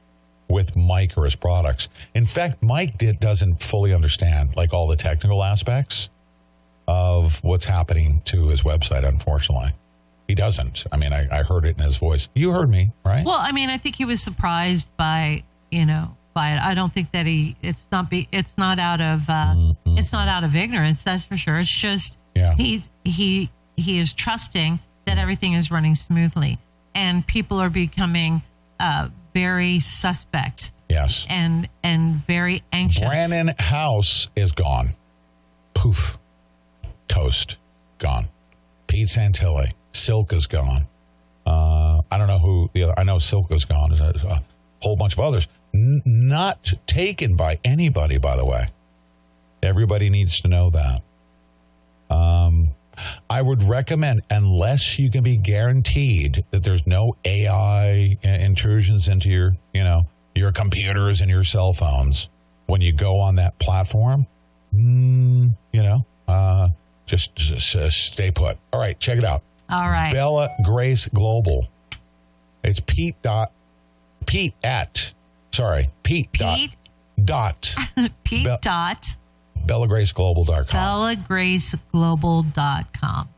with Mike or his products. In fact, Mike did, doesn't fully understand like all the technical aspects of what's happening to his website. Unfortunately, he doesn't. I mean, I, I heard it in his voice. You heard me, right? Well, I mean, I think he was surprised by, you know, by it. I don't think that he. It's not be. It's not out of. Uh, It's not out of ignorance. That's for sure. It's just Yeah. he's he he is trusting that everything is running smoothly, and people are becoming uh, very suspect Yes. and and very anxious. Brannon Howse is gone. Poof. Toast. Gone. Pete Santilli. Silk is gone. Uh, I don't know who the other. I know Silk is gone. There's a, whole bunch of others. N- not taken by anybody, by the way. Everybody needs to know that. Um, I would recommend, unless you can be guaranteed that there's no AI intrusions into your, you know, your computers and your cell phones when you go on that platform, mm, you know, uh, just, just stay put. All right, check it out. All right. Bella Grace Global. It's Pete dot Pete at sorry Pete, Pete dot *laughs* dot Pete Bel- dot BellaGraceGlobal.com. bellagraceglobal.com.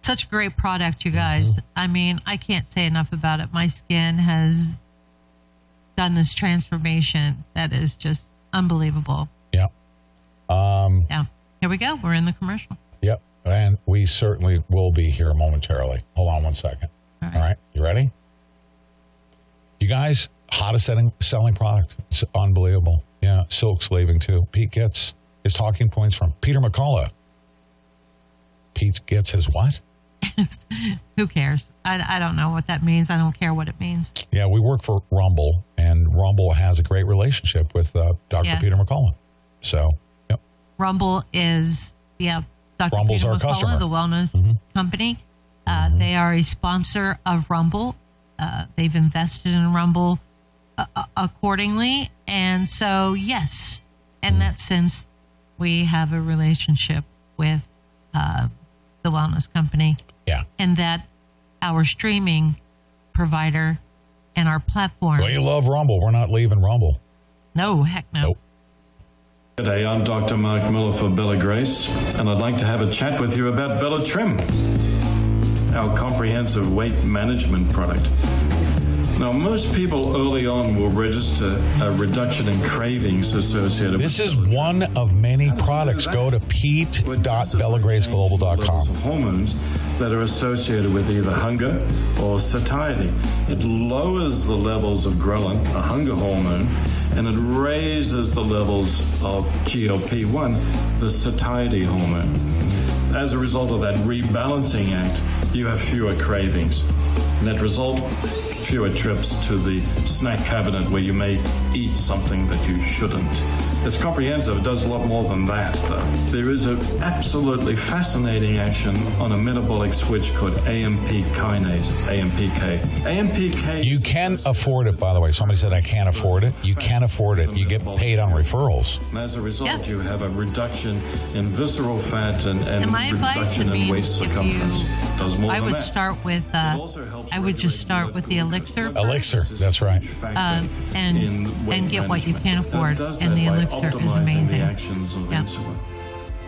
Such a great product, you guys. I mean, I can't say enough about it. My skin has done this transformation that is just unbelievable. Yeah. Um, Yeah. Here we go. We're in the commercial. And we certainly will be here momentarily. Hold on one second. All right. All right. You ready? You guys, hottest selling, selling product. It's unbelievable. Yeah. Silk's leaving too. Pete gets his talking points from Peter McCullough. Pete gets his what? *laughs* Who cares? I, I don't know what that means. I don't care what it means. Yeah, we work for Rumble, and Rumble has a great relationship with uh, Dr. Yeah. Peter McCullough. So, yep. Rumble is, yeah, Dr. Rumble's Peter our McCullough, customer. the wellness company. Uh, They are a sponsor of Rumble. Uh, they've invested in Rumble uh, uh, accordingly. And so, yes, in that sense, we have a relationship with uh, the wellness company. Yeah. And that our streaming provider and our platform. Well, you love Rumble. We're not leaving Rumble. no, heck no. Nope. G'day, I'm Dr. Mark Miller for Bella Grace, and I'd like to have a chat with you about Bella Trim, our comprehensive weight management product. Now, most people early on will register a reduction in cravings associated This with is one of many products. Go to pete.bellagraceglobal.com. of hormones that are associated with either hunger or satiety. It lowers the levels of ghrelin, a hunger hormone, and it raises the levels of GLP-1, the satiety hormone. As a result of that rebalancing act, you have fewer cravings. Net result, fewer trips to the snack cabinet where you may eat something that you shouldn't. It's comprehensive. It does a lot more than that, though. There is an absolutely fascinating action on a metabolic switch called AMP kinase, AMPK. AMPK. You can afford it, by the way. Somebody said I can't afford it. You can afford it. You get paid on referrals. And as a result, Yeah. you have a reduction in visceral fat and, and, And my advice reduction in waist circumference. you, Does more I than would that. start with, uh, also helps I would just start with the elixir. First. Elixir, that's right. Um, and- and get what you can afford, and the elixir is amazing. The actions of Yeah.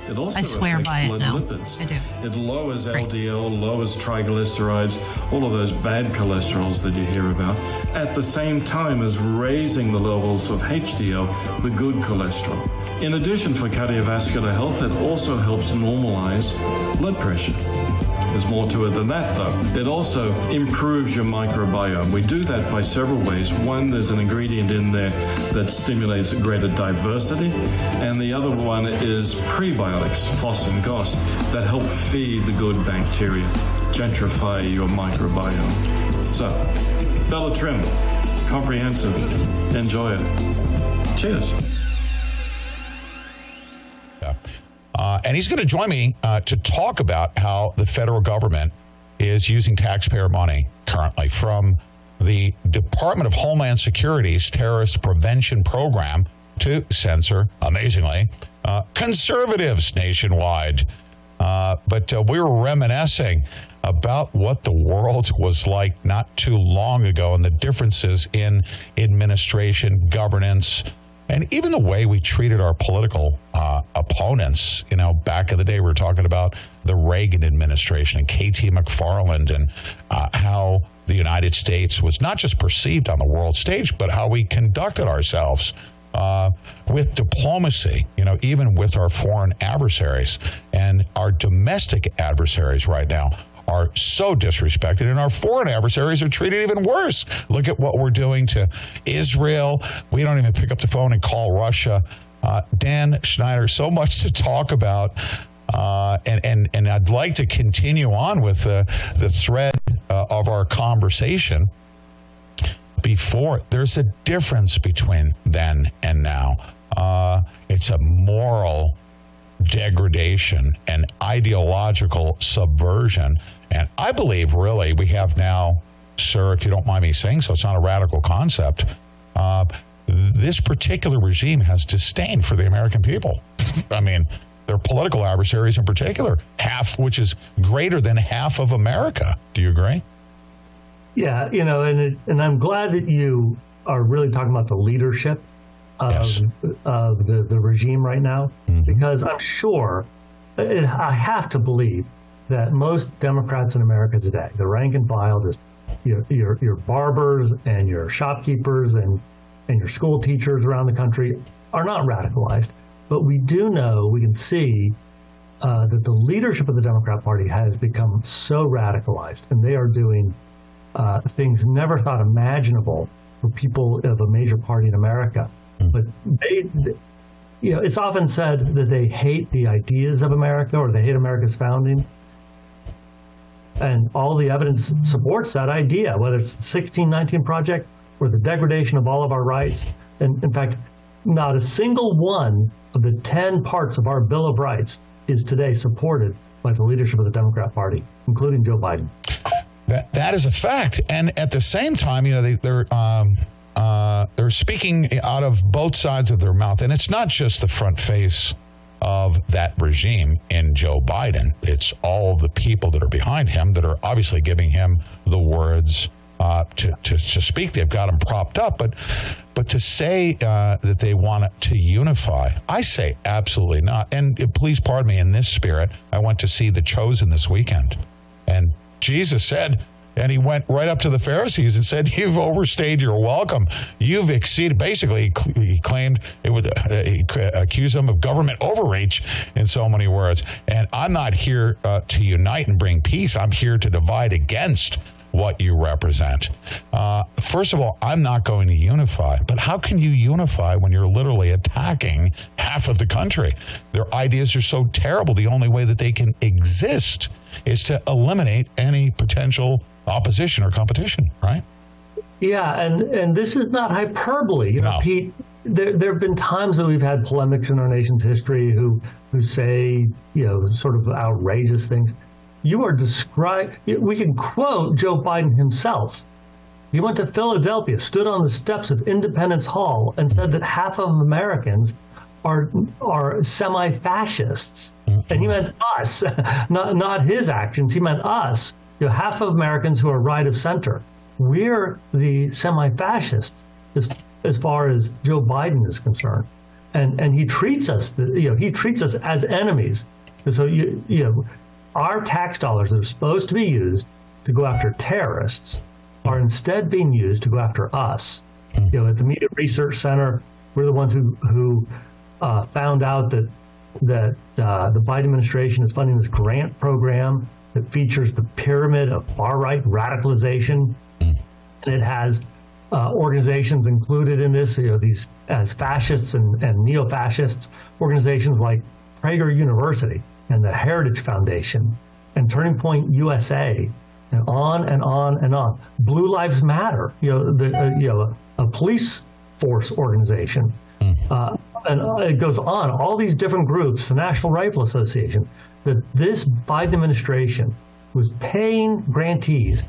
It also I swear by it now. lipids. I do. It lowers Great. LDL, lowers triglycerides, all of those bad cholesterols that you hear about, at the same time as raising the levels of HDL, the good cholesterol. In addition, for cardiovascular health, it also helps normalize blood pressure. There's more to it than that, though. It also improves your microbiome. We do that by several ways. One, there's an ingredient in there that stimulates greater diversity, and the other one is prebiotics, FOS and GOS, that help feed the good bacteria, gentrify your microbiome. So, Bella Trim, comprehensive. Enjoy it. Cheers. Uh, and he's going to join me uh, to talk about how the federal government is using taxpayer money currently from the Department of Homeland Security's terrorist prevention program to censor, amazingly, uh, conservatives nationwide. Uh, but uh, we were reminiscing about what the world was like not too long ago and the differences in administration, governance, and even the way we treated our political uh, opponents. You know, back in the day, we were talking about the Reagan administration and KT McFarland and uh, how the United States was not just perceived on the world stage, but how we conducted ourselves uh, with diplomacy, you know, even with our foreign adversaries. And our domestic adversaries right now are so disrespected, and our foreign adversaries are treated even worse. Look at what we're doing to Israel. We don't even pick up the phone and call Russia. Uh, Dan Schneider, so much to talk about. Uh, and, and, and I'd like to continue on with uh, the thread uh, of our conversation before. There's a difference between then and now. Uh, it's a moral degradation and ideological subversion. And I believe, really, we have now, sir, if you don't mind me saying so, it's not a radical concept. Uh, this particular regime has disdain for the American people. *laughs* I mean, their political adversaries in particular, half, which is greater than half of America. Do you agree? Yeah, you know, and it, and I'm glad that you are really talking about the leadership of, Yes. of the, the regime right now, Mm-hmm. because I'm sure, it, I have to believe that most Democrats in America today, the rank and file, just your your, your barbers and your shopkeepers and and your school teachers around the country are not radicalized, but we do know we can see uh, that the leadership of the Democrat Party has become so radicalized, and they are doing uh, things never thought imaginable for people of a major party in America. But they, th- you know, it's often said that they hate the ideas of America or they hate America's founding. And all the evidence supports that idea, whether it's the 1619 Project or the degradation of all of our rights. And in fact, not a single one of the 10 parts of our Bill of Rights is today supported by the leadership of the Democrat Party, including Joe Biden. That that is a fact, and at the same time, you know, they, they're um, uh, they're speaking out of both sides of their mouth, and it's not just the front face of that regime in Joe Biden. It's all the people that are behind him that are obviously giving him the words uh, to, to to speak. They've got him propped up, but but to say uh, that they want to unify, I say absolutely not. And uh, please pardon me. In this spirit, I went to see The Chosen this weekend, and Jesus said, and he went right up to the Pharisees and said, "You've overstayed your welcome. You've exceeded." Basically, he cl- he claimed it would uh, he accused them of government overreach in so many words. And I'm not here uh, to unite and bring peace. I'm here to divide against what you represent. Uh, first of all, I'm not going to unify. But how can you unify when you're literally attacking half of the country? Their ideas are so terrible. The only way that they can exist is to eliminate any potential opposition or competition, right? Yeah, and and this is not hyperbole. You know, Pete, there there have been times that we've had polemics in our nation's history who who say you know sort of outrageous things. You are described. We can quote Joe Biden himself. He went to Philadelphia, stood on the steps of Independence Hall, and said that half of Americans are are semi-fascists, and he meant us, *laughs* not not his actions. He meant us. You know, half of Americans who are right of center. We're the semi-fascists as as far as Joe Biden is concerned, and and he treats us, you know, he treats us as enemies. So you you know, our tax dollars that are supposed to be used to go after terrorists are instead being used to go after us. Hmm. You know, at the Media Research Center, we're the ones who who uh, found out that that uh, the Biden administration is funding this grant program that features the pyramid of far right radicalization, and it has uh, organizations included in this. You know, these as fascists and, and neo-fascists, organizations like Prager University and the Heritage Foundation and Turning Point USA and on and on and on. Blue Lives Matter, you know, the, uh, you know, a police force organization, uh, and it goes on. All these different groups, the National Rifle Association, that this Biden administration was paying grantees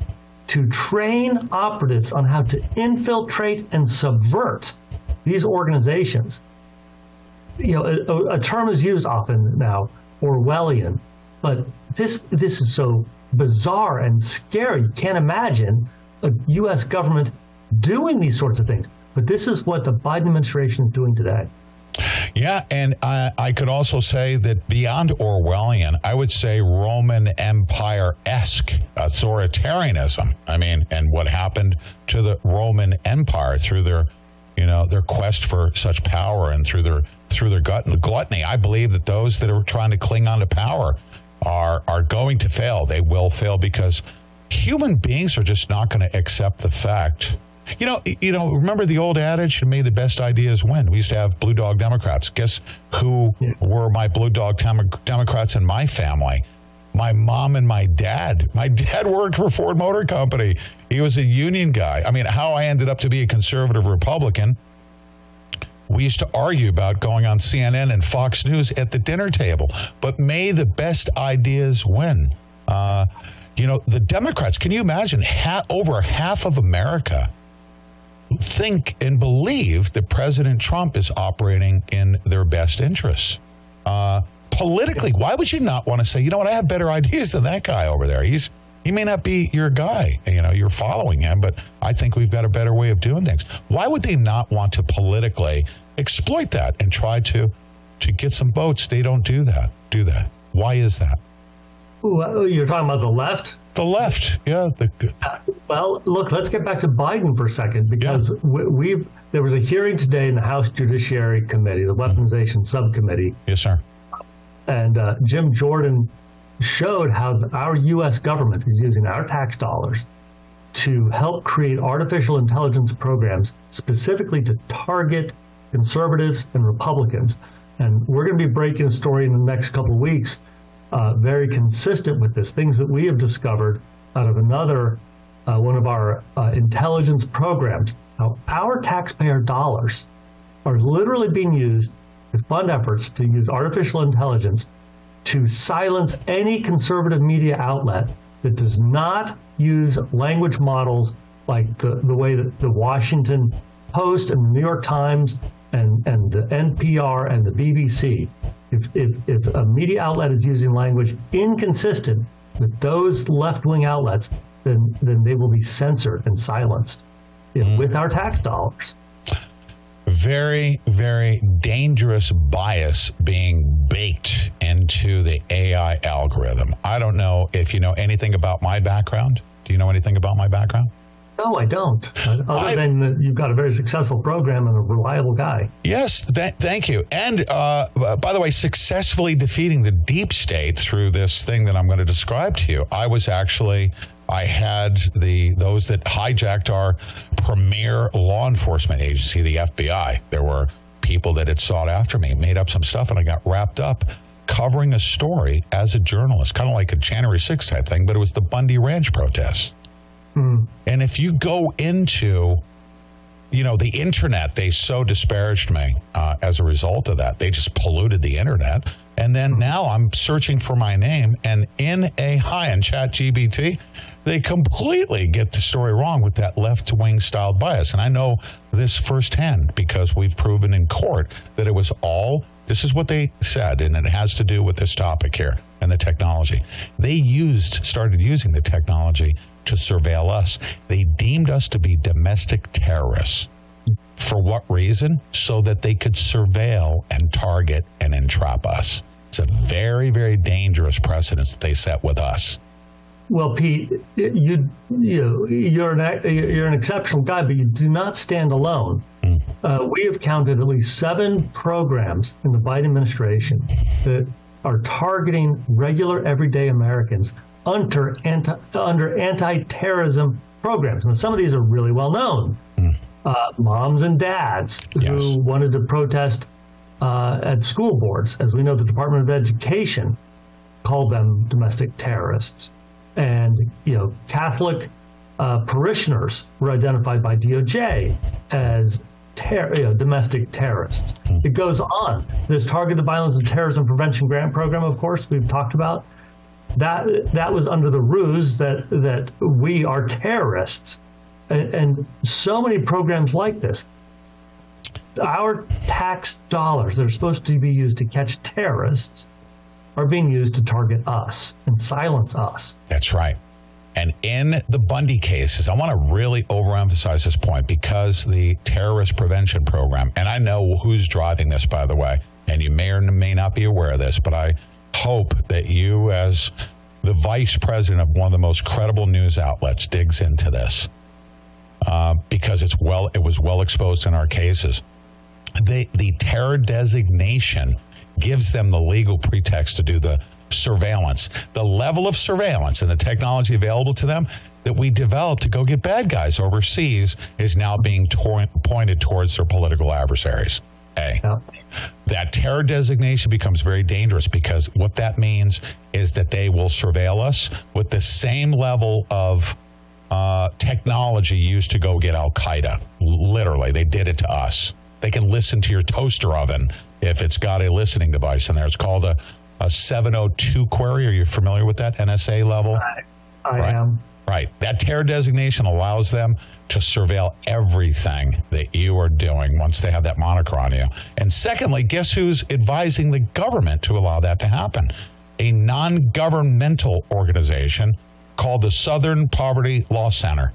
to train operatives on how to infiltrate and subvert these organizations. You know, a, a term is used often now, Orwellian, but this this is so bizarre and scary. You can't imagine a U.S. government doing these sorts of things. But this is what the Biden administration is doing today. Yeah, and I, I could also say that beyond Orwellian, I would say Roman Empire esque authoritarianism. I mean, and what happened to the Roman Empire through their, you know, their quest for such power and through their through their gluttony. I believe that those that are trying to cling on to power are are going to fail. They will fail because human beings are just not going to accept the fact you know, you know. Remember the old adage: "May the best ideas win." We used to have blue dog Democrats. Guess who yeah. were my blue dog Democrats in my family? My mom and my dad. My dad worked for Ford Motor Company. He was a union guy. I mean, how I ended up to be a conservative Republican. We used to argue about going on CNN and Fox News at the dinner table. But may the best ideas win. Uh, you know, the Democrats, can you imagine? Ha- over half of America think and believe that President Trump is operating in their best interests. Uh, politically, why would you not want to say, you know what, I have better *laughs* ideas than that guy over there? He's he may not be your guy, you know, you're following him, but I think we've got a better way of doing things. Why would they not want to politically exploit that and try to to get some votes? They don't do that. Do that. Why is that? Well, you're talking about the left? The left, yeah. The... Well, look, let's get back to Biden for a second because yeah. we, have there was a hearing today in the House Judiciary Committee, the Weaponization Subcommittee. Yes, sir. And uh, Jim Jordan showed how our U.S. government is using our tax dollars to help create artificial intelligence programs specifically to target conservatives and Republicans. And we're going to be breaking a story in the next couple of weeks uh, very consistent with this. Things that we have discovered out of another uh, one of our uh, intelligence programs. Now, our taxpayer dollars are literally being used to fund efforts to use artificial intelligence to silence any conservative media outlet that does not use language models like the, the way that the Washington Post and the New York Times and, and the NPR and the BBC if, if, if a media outlet is using language inconsistent with those left wing outlets, then, then they will be censored and silenced mm. with our tax dollars. Very, very dangerous bias being baked into the AI algorithm. I don't know if you know anything about my background. Do you know anything about my background? No, I don't. Other I, than that you've got a very successful program and a reliable guy. Yes, th- thank you. And uh, by the way, successfully defeating the deep state through this thing that I'm going to describe to you. I was actually I had the those that hijacked our premier law enforcement agency, the FBI. There were people that had sought after me, made up some stuff, and I got wrapped up covering a story as a journalist, kind of like a January 6th type thing, but it was the Bundy Ranch protests. Mm. And if you go into, you know, the internet, they so disparaged me uh, as a result of that. They just polluted the internet. And then mm. now I'm searching for my name, and in AI and ChatGPT, they completely get the story wrong with that left wing style bias. And I know this firsthand because we've proven in court that it was all this is what they said, and it has to do with this topic here and the technology. They used, started using the technology to surveil us. They deemed us to be domestic terrorists. For what reason? So that they could surveil and target and entrap us. It's a very, very dangerous precedence that they set with us. Well, Pete, you you you're an you're an exceptional guy, but you do not stand alone. Mm. Uh, we have counted at least seven programs in the Biden administration that are targeting regular, everyday Americans under anti under anti-terrorism programs. And some of these are really well known. Mm. Uh, moms and dads yes. who wanted to protest uh, at school boards, as we know, the Department of Education called them domestic terrorists and you know Catholic uh, parishioners were identified by DOJ as ter- you know, domestic terrorists. It goes on. This targeted violence and terrorism prevention grant program, of course, we've talked about. That that was under the ruse that that we are terrorists, and, and so many programs like this. Our tax dollars that are supposed to be used to catch terrorists are being used to target us and silence us. That's right. And in the Bundy cases, I want to really overemphasize this point because the terrorist prevention program, and I know who's driving this, by the way, and you may or may not be aware of this, but I hope that you, as the vice president of one of the most credible news outlets, digs into this uh, because it's well, it was well exposed in our cases. The the terror designation gives them the legal pretext to do the surveillance, the level of surveillance and the technology available to them that we developed to go get bad guys overseas is now being tor- pointed towards their political adversaries. A. That terror designation becomes very dangerous because what that means is that they will surveil us with the same level of uh, technology used to go get Al Qaeda. Literally, they did it to us. They can listen to your toaster oven if it's got a listening device in there. It's called a, a 702 query. Are you familiar with that NSA level? I right. am. Right. That terror designation allows them to surveil everything that you are doing once they have that moniker on you. And secondly, guess who's advising the government to allow that to happen? A non governmental organization called the Southern Poverty Law Center.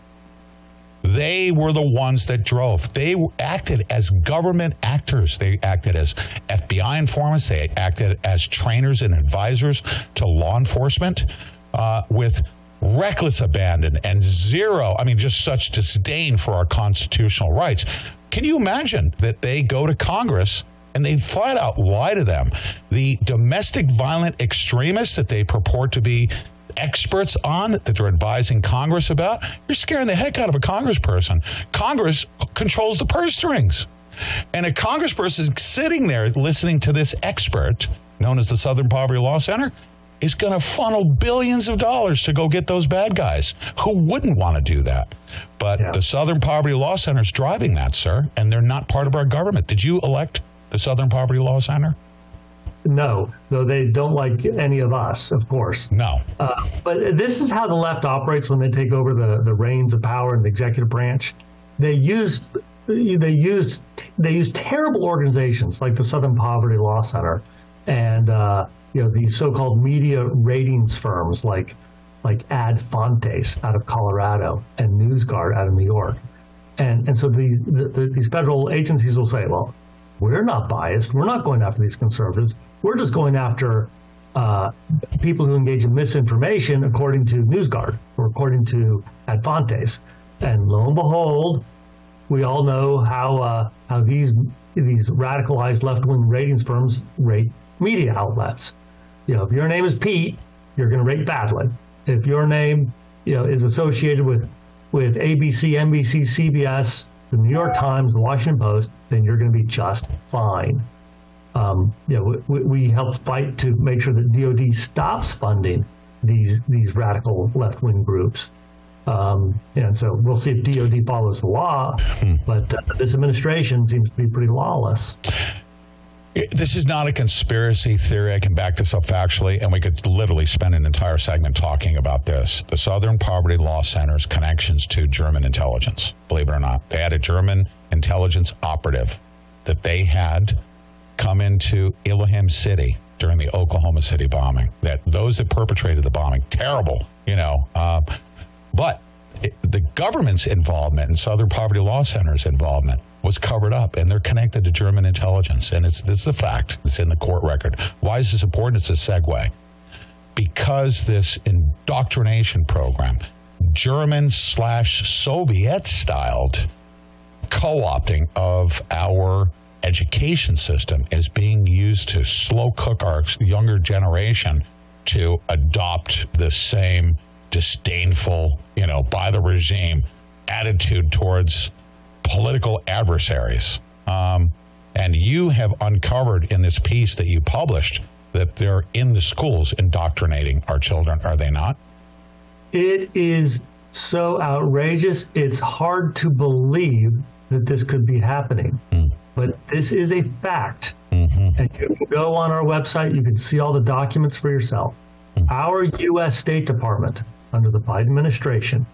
They were the ones that drove. They acted as government actors. They acted as FBI informants. They acted as trainers and advisors to law enforcement uh, with reckless abandon and zero, I mean, just such disdain for our constitutional rights. Can you imagine that they go to Congress and they flat out lie to them? The domestic violent extremists that they purport to be experts on that they're advising Congress about, you're scaring the heck out of a congressperson. Congress controls the purse strings. And a congressperson sitting there listening to this expert, known as the Southern Poverty Law Center, is going to funnel billions of dollars to go get those bad guys. Who wouldn't want to do that? But yeah. the Southern Poverty Law Center is driving that, sir, and they're not part of our government. Did you elect the Southern Poverty Law Center? No, though they don't like any of us, of course. No. Uh, but this is how the left operates when they take over the, the reins of power in the executive branch. They use they used they use terrible organizations like the Southern Poverty Law Center and uh, you know these so-called media ratings firms like like Ad Fontes out of Colorado and NewsGuard out of New York, and and so the, the, these federal agencies will say, well, we're not biased. We're not going after these conservatives. We're just going after uh, people who engage in misinformation, according to NewsGuard or according to Ad Fontes. And lo and behold, we all know how uh, how these these radicalized left wing ratings firms rate media outlets. You know, if your name is Pete, you're going to rate badly. If your name you know is associated with with ABC, NBC, CBS, the New York Times, the Washington Post, then you're going to be just fine. Um, you know, we, we help fight to make sure that DoD stops funding these these radical left wing groups. Um, and so we'll see if DoD follows the law. Hmm. But uh, this administration seems to be pretty lawless. This is not a conspiracy theory. I can back this up factually, and we could literally spend an entire segment talking about this. The Southern Poverty Law Center's connections to German intelligence, believe it or not. They had a German intelligence operative that they had come into Elohim City during the Oklahoma City bombing. That those that perpetrated the bombing, terrible, you know. Uh, but the government's involvement and Southern Poverty Law Center's involvement was covered up, and they're connected to German intelligence. And it's this is a fact. It's in the court record. Why is this important? It's a segue. Because this indoctrination program, German slash Soviet styled co opting of our education system is being used to slow cook our younger generation to adopt the same disdainful, you know, by the regime attitude towards political adversaries. Um, and you have uncovered in this piece that you published that they're in the schools indoctrinating our children, are they not? It is so outrageous. It's hard to believe that this could be happening. Mm. But this is a fact. Mm-hmm. And you can go on our website, you can see all the documents for yourself. Mm. Our U.S. State Department, under the Biden administration,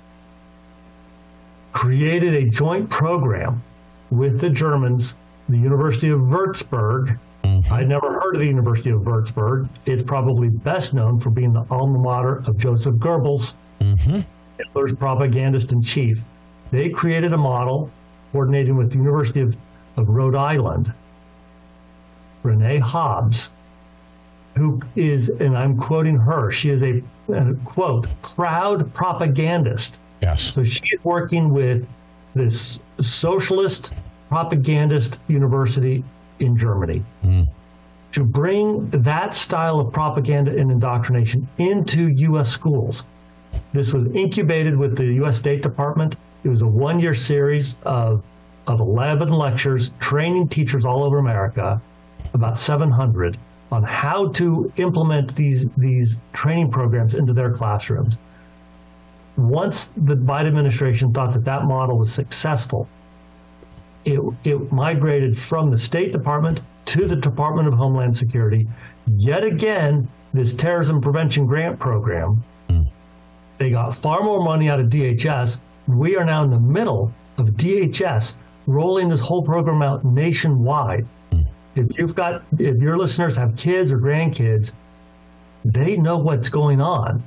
created a joint program with the Germans, the University of Würzburg. Mm-hmm. I'd never heard of the University of Würzburg. It's probably best known for being the alma mater of Joseph Goebbels. Mm-hmm. Hitler's propagandist in chief, they created a model coordinating with the University of, of Rhode Island, Renee Hobbs, who is, and I'm quoting her, she is a, a quote, proud propagandist. Yes. So she is working with this socialist propagandist university in Germany hmm. to bring that style of propaganda and indoctrination into U.S. schools. This was incubated with the U.S. State Department. It was a one year series of, of 11 lectures training teachers all over America, about 700, on how to implement these, these training programs into their classrooms. Once the Biden administration thought that that model was successful, it, it migrated from the State Department to the Department of Homeland Security. Yet again, this terrorism prevention grant program, hmm. they got far more money out of DHS. We are now in the middle of DHS rolling this whole program out nationwide. If you've got, if your listeners have kids or grandkids, they know what's going on.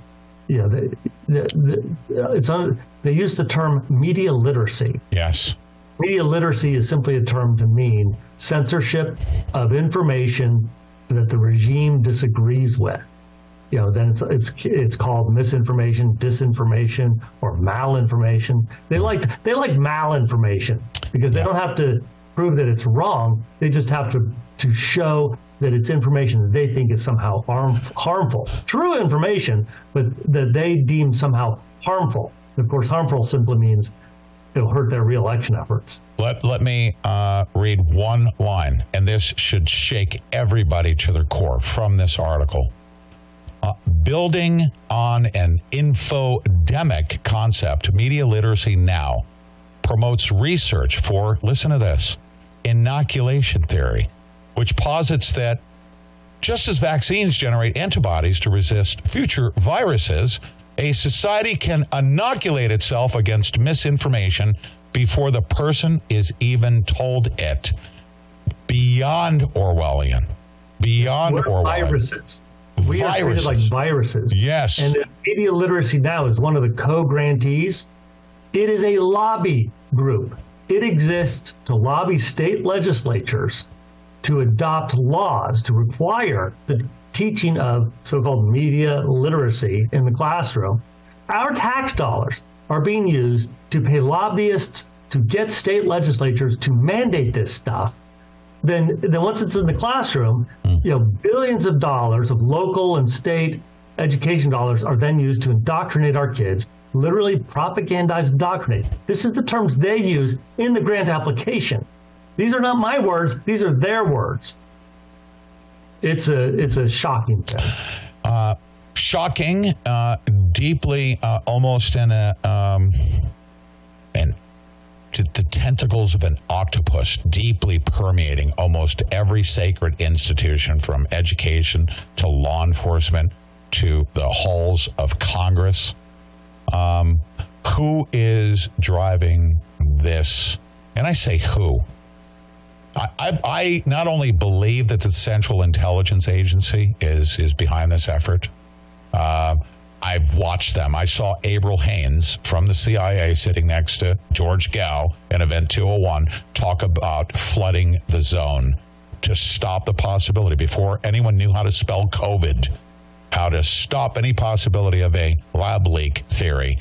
Yeah, they, the, the, it's un, they use the term media literacy. Yes. Media literacy is simply a term to mean censorship of information that the regime disagrees with. You know, then it's it's it's called misinformation, disinformation, or malinformation. They like they like malinformation because they don't have to prove that it's wrong. They just have to to show that it's information that they think is somehow harm, harmful. True information, but that they deem somehow harmful. Of course, harmful simply means it'll hurt their reelection efforts. Let, let me uh, read one line, and this should shake everybody to their core from this article. Uh, building on an infodemic concept, Media Literacy Now promotes research for, listen to this, inoculation theory, which posits that just as vaccines generate antibodies to resist future viruses, a society can inoculate itself against misinformation before the person is even told it. Beyond Orwellian. Beyond Orwellian. viruses. We are treated like viruses. Yes. And Media Literacy Now is one of the co-grantees. It is a lobby group. It exists to lobby state legislatures to adopt laws to require the teaching of so-called media literacy in the classroom. Our tax dollars are being used to pay lobbyists to get state legislatures to mandate this stuff then then once it's in the classroom, hmm. you know, billions of dollars of local and state education dollars are then used to indoctrinate our kids, literally propagandize, indoctrinate. This is the terms they use in the grant application. These are not my words; these are their words. It's a it's a shocking thing. Uh, shocking, uh, deeply, uh, almost in a um, an to the tentacles of an octopus deeply permeating almost every sacred institution from education to law enforcement to the halls of Congress. Um, who is driving this? And I say who. I, I, I not only believe that the Central Intelligence Agency is is behind this effort. Uh, I've watched them. I saw Avril Haines from the CIA sitting next to George Gao in Event 201 talk about flooding the zone to stop the possibility before anyone knew how to spell COVID, how to stop any possibility of a lab leak theory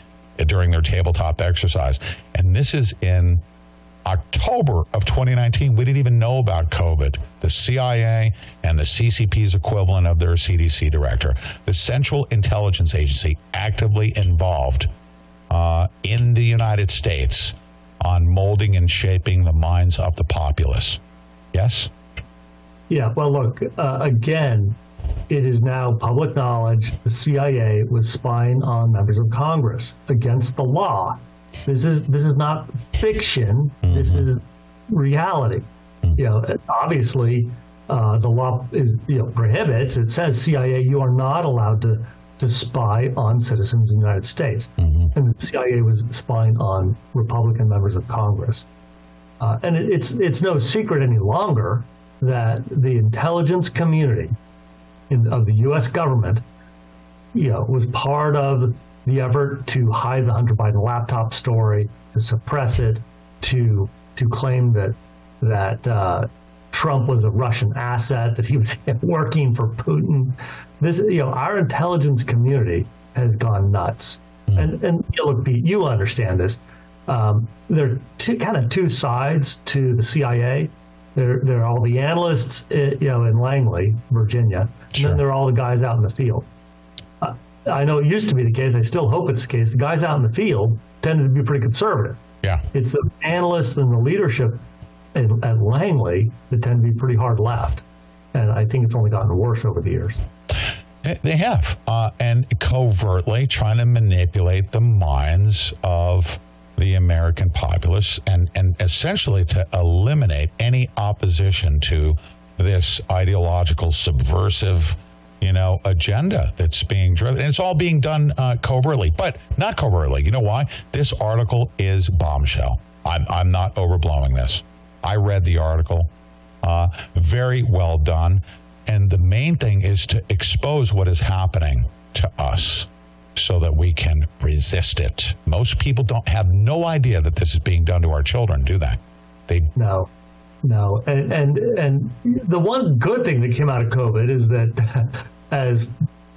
during their tabletop exercise. And this is in October of 2019, we didn't even know about COVID. The CIA and the CCP's equivalent of their CDC director, the Central Intelligence Agency, actively involved uh, in the United States on molding and shaping the minds of the populace. Yes? Yeah, well, look, uh, again, it is now public knowledge the CIA was spying on members of Congress against the law. This is this is not fiction. This is reality. You know, obviously, uh, the law is you know prohibits. It says CIA, you are not allowed to to spy on citizens in the United States, and the CIA was spying on Republican members of Congress. Uh, and it, it's it's no secret any longer that the intelligence community in, of the U.S. government, you know, was part of the effort to hide the Hunter Biden laptop story, to suppress it, to to claim that that uh, Trump was a Russian asset, that he was *laughs* working for Putin. This, you know, our intelligence community has gone nuts. And and you know, look, Pete, you understand this. Um, there are two, kind of two sides to the CIA. There, there are all the analysts, eh, you know, in Langley, Virginia, and then there are all the guys out in the field. Uh, I know it used to be the case. I still hope it's the case. The guys out in the field tended to be pretty conservative. Yeah. It's the analysts and the leadership at, at Langley that tend to be pretty hard left, and I think it's only gotten worse over the years. They have, uh, and covertly trying to manipulate the minds of the American populace and, and essentially to eliminate any opposition to this ideological subversive you know agenda that's being driven. And it's all being done uh, covertly but not covertly. You know why? This article is bombshell. I'm, I'm not overblowing this. I read the article uh, very well done. And the main thing is to expose what is happening to us so that we can resist it. Most people don't have no idea that this is being done to our children, do they? They no, no, and and and the one good thing that came out of COVID is that *laughs* as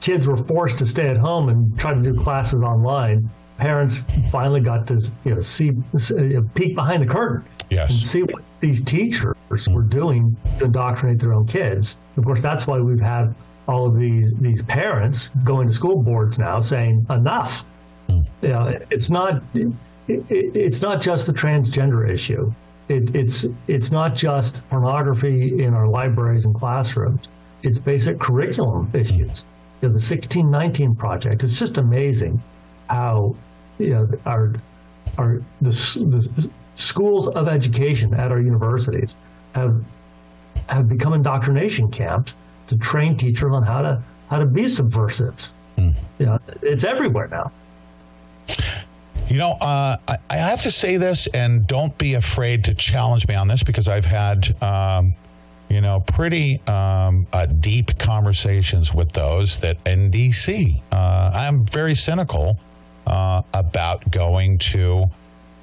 kids were forced to stay at home and try to do classes online, parents finally got to you know see uh, peek behind the curtain. Yes. And see what these teachers were doing to indoctrinate their own kids. Of course, that's why we've had all of these these parents going to school boards now saying enough. Hmm. You know, it's not it, it, it's not just the transgender issue. It, it's it's not just pornography in our libraries and classrooms. It's basic curriculum issues. You know, the 1619 project. It's just amazing how you know our our the, the schools of education at our universities have have become indoctrination camps to train teachers on how to how to be subversives. You know, it's everywhere now. You know, uh, I, I, have to say this, and don't be afraid to challenge me on this because I've had, um, you know, pretty um, uh, deep conversations with those that in D.C. Uh, I'm very cynical uh, about going to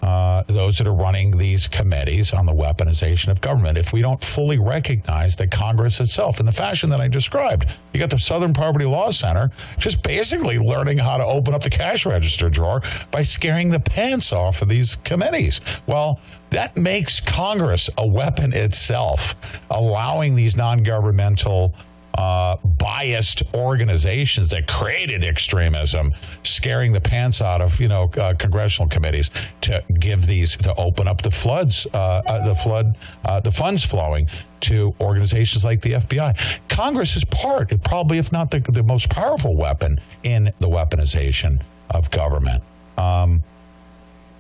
uh, those that are running these committees on the weaponization of government if we don't fully recognize that Congress itself, in the fashion that I described, you got the Southern Poverty Law Center just basically learning how to open up the cash register drawer by scaring the pants off of these committees. Well, that makes Congress a weapon itself, allowing these non governmental uh, biased organizations that created extremism, scaring the pants out of you know uh, congressional committees to give these to open up the floods, uh, uh the flood, uh, the funds flowing to organizations like the FBI. Congress is part, probably if not the, the most powerful weapon in the weaponization of government. Um,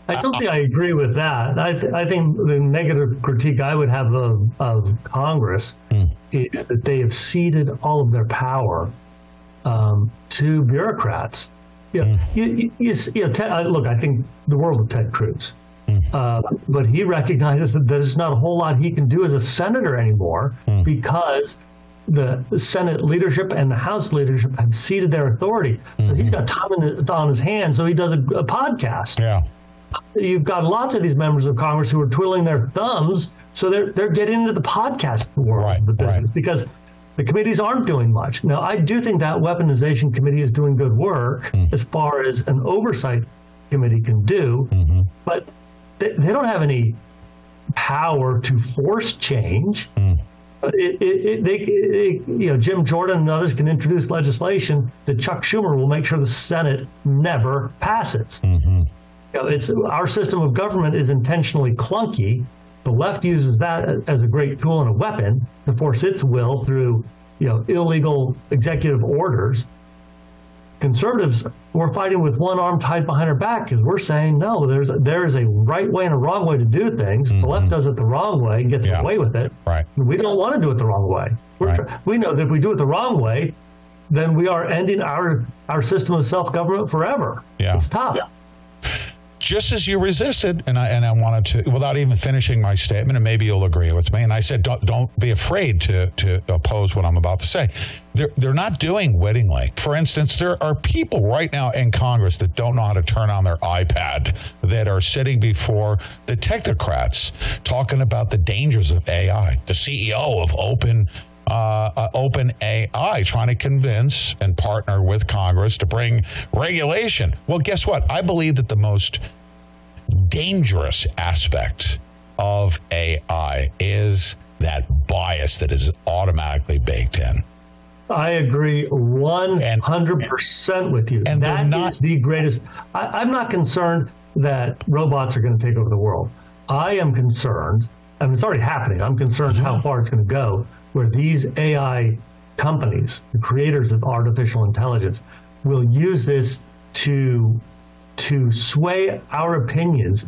I don't think I agree with that. I, th- I think the negative critique I would have of, of Congress mm. is that they have ceded all of their power um, to bureaucrats. You know, mm. you, you, you know, Ted, look, I think the world of Ted Cruz. Mm. Uh, but he recognizes that there's not a whole lot he can do as a senator anymore because the Senate leadership and the House leadership have ceded their authority. So mm-hmm. he's got time on his hands, so he does a, a podcast. Yeah you've got lots of these members of Congress who are twiddling their thumbs, so they're they're getting into the podcast world right, of the business right. because the committees aren't doing much. Now, I do think that weaponization committee is doing good work mm. as far as an oversight committee can do, mm-hmm. but they, they, don't have any power to force change. Mm. It, it, it, they, you know, Jim Jordan and others can introduce legislation that Chuck Schumer will make sure the Senate never passes. Mm-hmm. You know, it's our system of government is intentionally clunky. The left uses that as a great tool and a weapon to force its will through, you know, illegal executive orders. Conservatives, we're fighting with one arm tied behind our back because we're saying no. There's a, there is a right way and a wrong way to do things. Mm-hmm. The left does it the wrong way and gets yeah. away with it. Right. We don't want to do it the wrong way. Right. we know that if we do it the wrong way, then we are ending our our system of self government forever. Yeah. It's tough. Yeah. Just as you resisted, and I and I wanted to, without even finishing my statement, and maybe you'll agree with me. And I said, don't don't be afraid to to oppose what I'm about to say. They're they're not doing wittingly. For instance, there are people right now in Congress that don't know how to turn on their iPad that are sitting before the technocrats talking about the dangers of AI. The CEO of Open uh, uh, Open AI trying to convince and partner with Congress to bring regulation. Well, guess what? I believe that the most dangerous aspect of AI is that bias that is automatically baked in. I agree 100% with you. and that not- is the greatest. I, I'm not concerned that robots are going to take over the world. I am concerned, I mean, it's already happening. I'm concerned how mm-hmm. far it's going to go, where these AI companies, the creators of artificial intelligence, will use this to to sway our opinions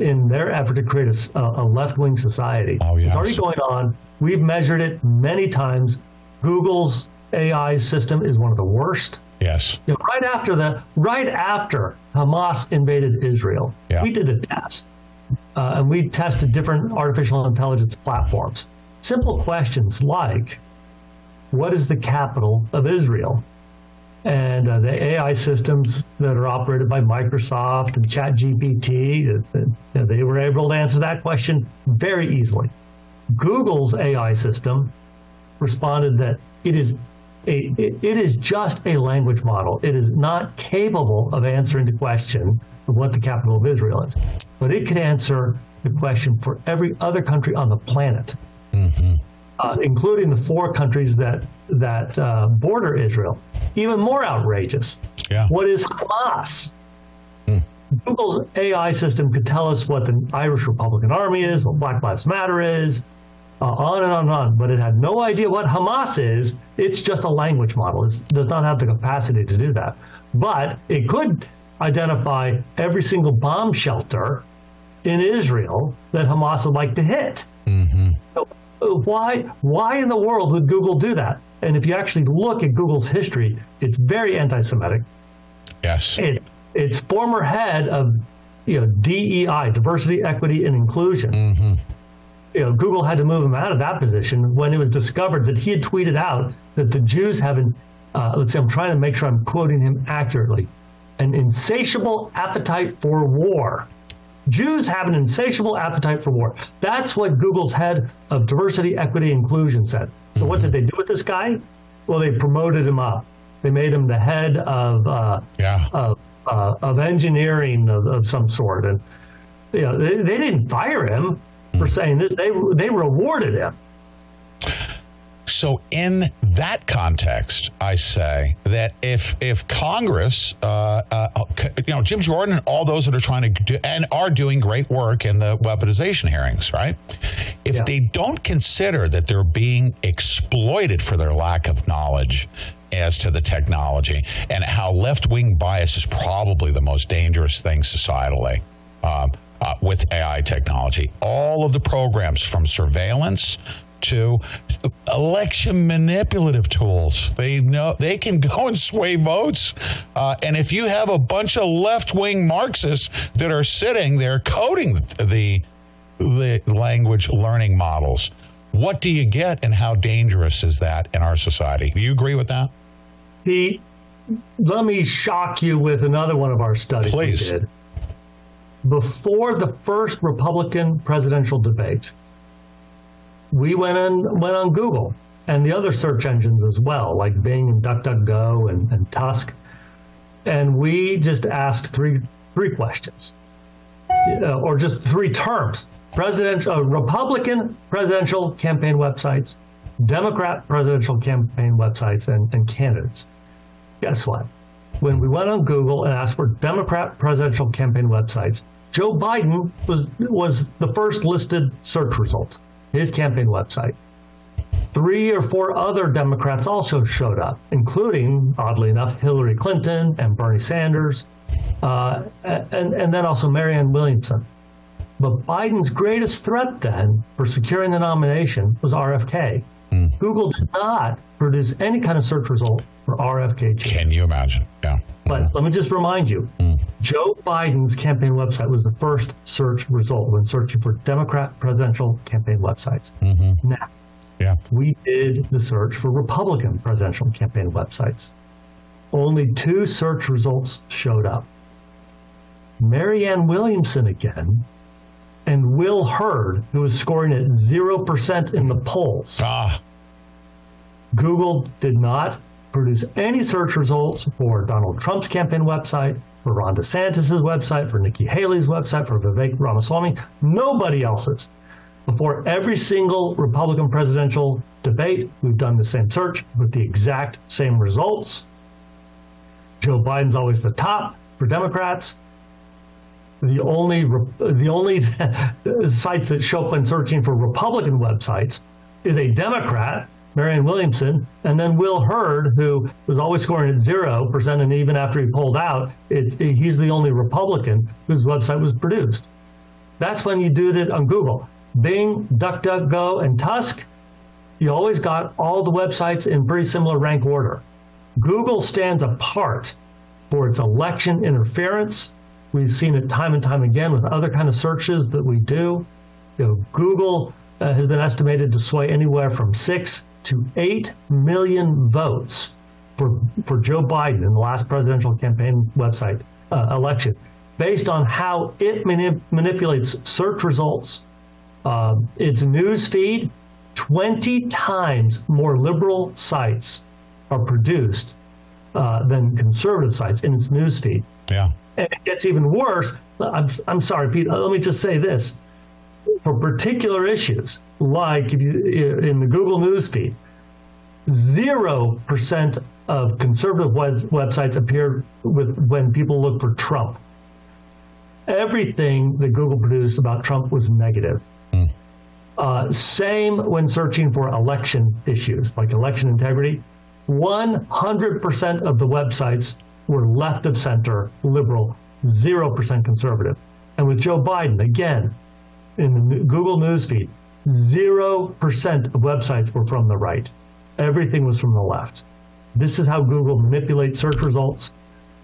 in their effort to create a left-wing society. Oh, It's already going on. We've measured it many times. Google's AI system is one of the worst. Yes. You know, right after the right after Hamas invaded Israel, Yeah. we did a test, uh, and we tested different artificial intelligence platforms. Simple questions like, "What is the capital of Israel?" And uh, the AI systems that are operated by Microsoft and ChatGPT, uh, uh, they were able to answer that question very easily. Google's AI system responded that it is a, it, is just a language model. It is not capable of answering the question of what the capital of Israel is, but it can answer the question for every other country on the planet, uh, including the four countries that that uh, border Israel. Even more outrageous. Yeah. What is Hamas? Google's AI system could tell us what the Irish Republican Army is, what Black Lives Matter is, uh, on and on and on. But it had no idea what Hamas is. It's just a language model. It does not have the capacity to do that. But it could identify every single bomb shelter in Israel that Hamas would like to hit. So, uh, why why in the world would Google do that? And if you actually look at Google's history, it's very anti-Semitic. Yes. It, its former head of you know DEI, diversity, equity, and inclusion. You know, Google had to move him out of that position when it was discovered that he had tweeted out that the Jews have an uh, let's see, I'm trying to make sure I'm quoting him accurately, an insatiable appetite for war. Jews have an insatiable appetite for war. That's what Google's head of diversity, equity, inclusion said. So what did they do with this guy? Well, they promoted him up. They made him the head of uh, Yeah. of, uh, of engineering of, of some sort, and you know, they, they didn't fire him for saying this. They they rewarded him. So, in that context, I say that if if Congress, uh, uh, you know, Jim Jordan and all those that are trying to do and are doing great work in the weaponization hearings, right? If Yeah. they don't consider that they're being exploited for their lack of knowledge as to the technology and how left wing bias is probably the most dangerous thing societally. Um, uh, with AI technology, all of the programs from surveillance to election manipulative tools. They know they can go and sway votes. Uh, and if you have a bunch of left wing Marxists that are sitting there coding the the language learning models, what do you get, and how dangerous is that in our society? Do you agree with that? Pete, let me shock you with another one of our studies Please. we did. Before the first Republican presidential debate, we went on went on Google and the other search engines as well, like Bing and DuckDuckGo and, and Tusk, and we just asked three three questions, uh, or just three terms: president, uh, Republican presidential campaign websites, Democrat presidential campaign websites, and, and candidates. Guess what? When we went on Google and asked for Democrat presidential campaign websites, Joe Biden was was the first listed search result, his campaign website. Three or four other Democrats also showed up, including, oddly enough, Hillary Clinton and Bernie Sanders, uh, and, and then also Marianne Williamson. But Biden's greatest threat then for securing the nomination was RFK. Google did not produce any kind of search result for RFK. Can you imagine? Yeah. But let me just remind you Joe Biden's campaign website was the first search result when searching for Democrat presidential campaign websites. Now, yeah. we did the search for Republican presidential campaign websites. Only two search results showed up Marianne Williamson again, and Will Hurd, who was scoring at 0% in the polls. Ah. Google did not produce any search results for Donald Trump's campaign website, for Ron DeSantis' website, for Nikki Haley's website, for Vivek Ramaswamy, nobody else's. Before every single Republican presidential debate, we've done the same search with the exact same results. Joe Biden's always the top for Democrats. The only the only *laughs* sites that show up when searching for Republican websites is a Democrat, Marianne Williamson, and then Will Hurd, who was always scoring at zero percent, and even after he pulled out, it, it- he's the only Republican whose website was produced. That's when you did it on Google. Bing, DuckDuckGo, and Tusk, you always got all the websites in pretty similar rank order. Google stands apart for its election interference. We've seen it time and time again with other kind of searches that we do. You know, Google uh, has been estimated to sway anywhere from six to eight million votes for for Joe Biden in the last presidential campaign website uh, election, based on how it manip- manipulates search results, um, its news feed. Twenty times more liberal sites are produced uh, than conservative sites in its news feed. Yeah. And it gets even worse. I'm, I'm sorry, Pete. Let me just say this. For particular issues, like if you, in the Google News feed, 0% of conservative web, websites appear with when people look for Trump. Everything that Google produced about Trump was negative. Uh, same when searching for election issues like election integrity. 100% of the websites were left of center, liberal, 0% conservative. And with Joe Biden, again, in the Google newsfeed, 0% of websites were from the right. Everything was from the left. This is how Google manipulates search results.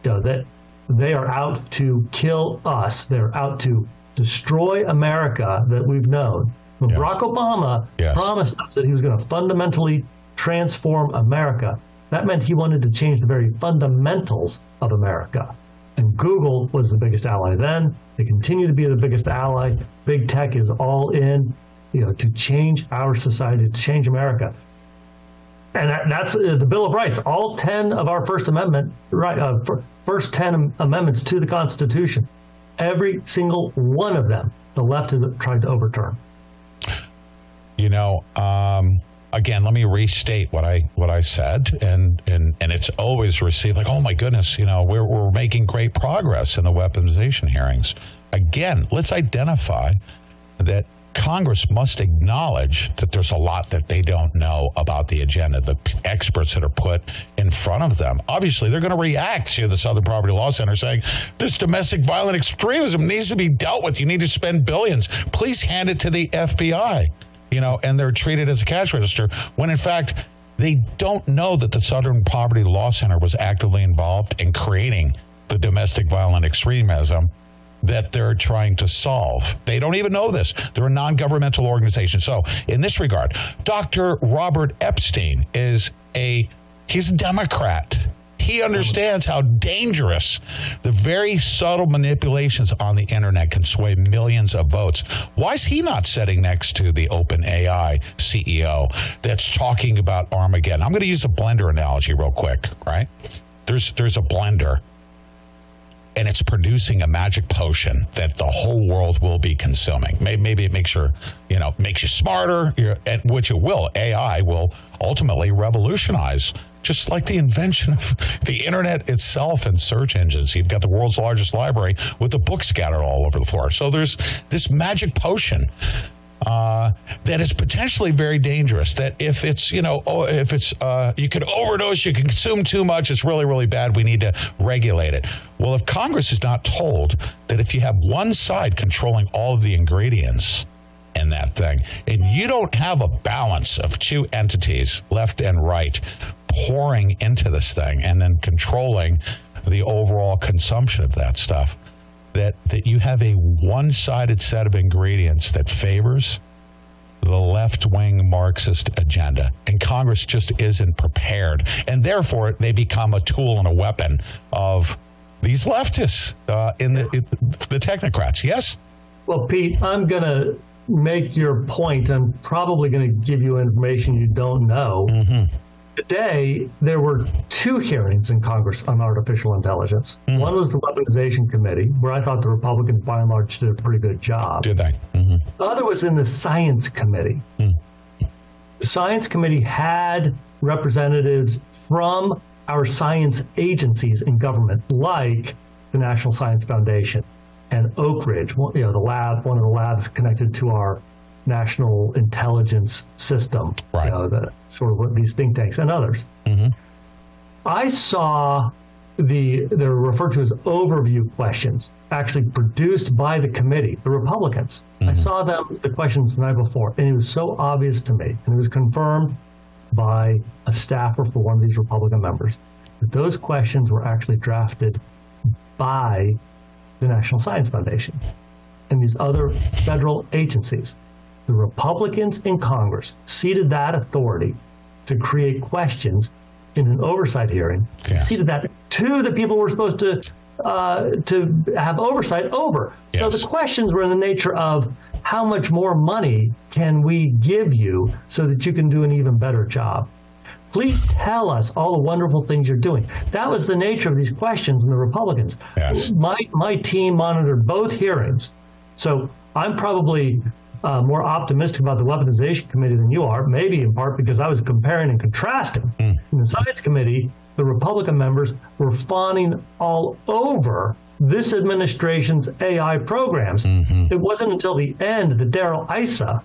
You know, that they are out to kill us. They're out to destroy America that we've known. When Barack Obama Yes. promised us that he was going to fundamentally transform America, that meant he wanted to change the very fundamentals of America. And Google was the biggest ally then. They continue to be the biggest ally. Big tech is all in, you know, to change our society, to change America. And that, that's uh, the Bill of Rights. All ten of our First Amendment, right, uh, first ten amendments to the Constitution, every single one of them, the left has tried to overturn. You know, um, again, let me restate what I what I said, and and and it's always received like, oh my goodness, you know, we're we're making great progress in the weaponization hearings. Again, let's identify that Congress must acknowledge that there's a lot that they don't know about the agenda, the experts that are put in front of them. Obviously, they're going to react to the Southern Poverty Law Center saying this domestic violent extremism needs to be dealt with. You need to spend billions. Please hand it to the FBI. You know, and they're treated as a cash register when in fact they don't know that the Southern Poverty Law Center was actively involved in creating the domestic violent extremism that they're trying to solve. They don't even know this. They're a non governmental organization. So, in this regard, Dr. Robert Epstein is a he's a Democrat. He understands how dangerous the very subtle manipulations on the internet can sway millions of votes. Why is he not sitting next to the OpenAI CEO that's talking about Armageddon? I'm going to use a blender analogy real quick, right? There's there's a blender and it's producing a magic potion that the whole world will be consuming. Maybe, it makes your, you know, makes you smarter, which it will. AI will ultimately revolutionize, just like the invention of the internet itself and search engines. You've got the world's largest library with the books scattered all over the floor. So there's this magic potion uh, that is potentially very dangerous. That if it's you know oh, if it's uh, you can overdose, you can consume too much. It's really really bad. We need to regulate it. Well, if Congress is not told that if you have one side controlling all of the ingredients in that thing, and you don't have a balance of two entities, left and right, pouring into this thing and then controlling the overall consumption of that stuff. That that you have a one-sided set of ingredients that favors the left-wing Marxist agenda, and Congress just isn't prepared, and therefore they become a tool and a weapon of these leftists uh, in the in the technocrats. Yes. Well, Pete, I'm going to make your point. I'm probably going to give you information you don't know. Today, there were two hearings in Congress on artificial intelligence. One was the Weaponization Committee, where I thought the Republicans, by and large, did a pretty good job. Did they? Mm-hmm. The other was in the Science Committee. The Science Committee had representatives from our science agencies in government, like the National Science Foundation and Oak Ridge, you know, the lab, one of the labs connected to our national intelligence system, right. you know, the sort of what these think tanks and others. Mm-hmm. I saw the they're referred to as overview questions actually produced by the committee, the Republicans. I mm-hmm. saw them the questions the night before, and it was so obvious to me, and it was confirmed by a staffer for one of these Republican members that those questions were actually drafted by the National Science Foundation and these other federal agencies. The Republicans in Congress ceded that authority to create questions in an oversight hearing, ceded that to the people we're supposed to uh, to have oversight over. So the questions were in the nature of how much more money can we give you so that you can do an even better job? Please tell us all the wonderful things you're doing. That was the nature of these questions in the Republicans. Yes. My my team monitored both hearings, so I'm probably uh, more optimistic about the weaponization committee than you are. Maybe in part because I was comparing and contrasting. In the science committee, the Republican members were fawning all over this administration's AI programs. It wasn't until the end that Darrell Issa,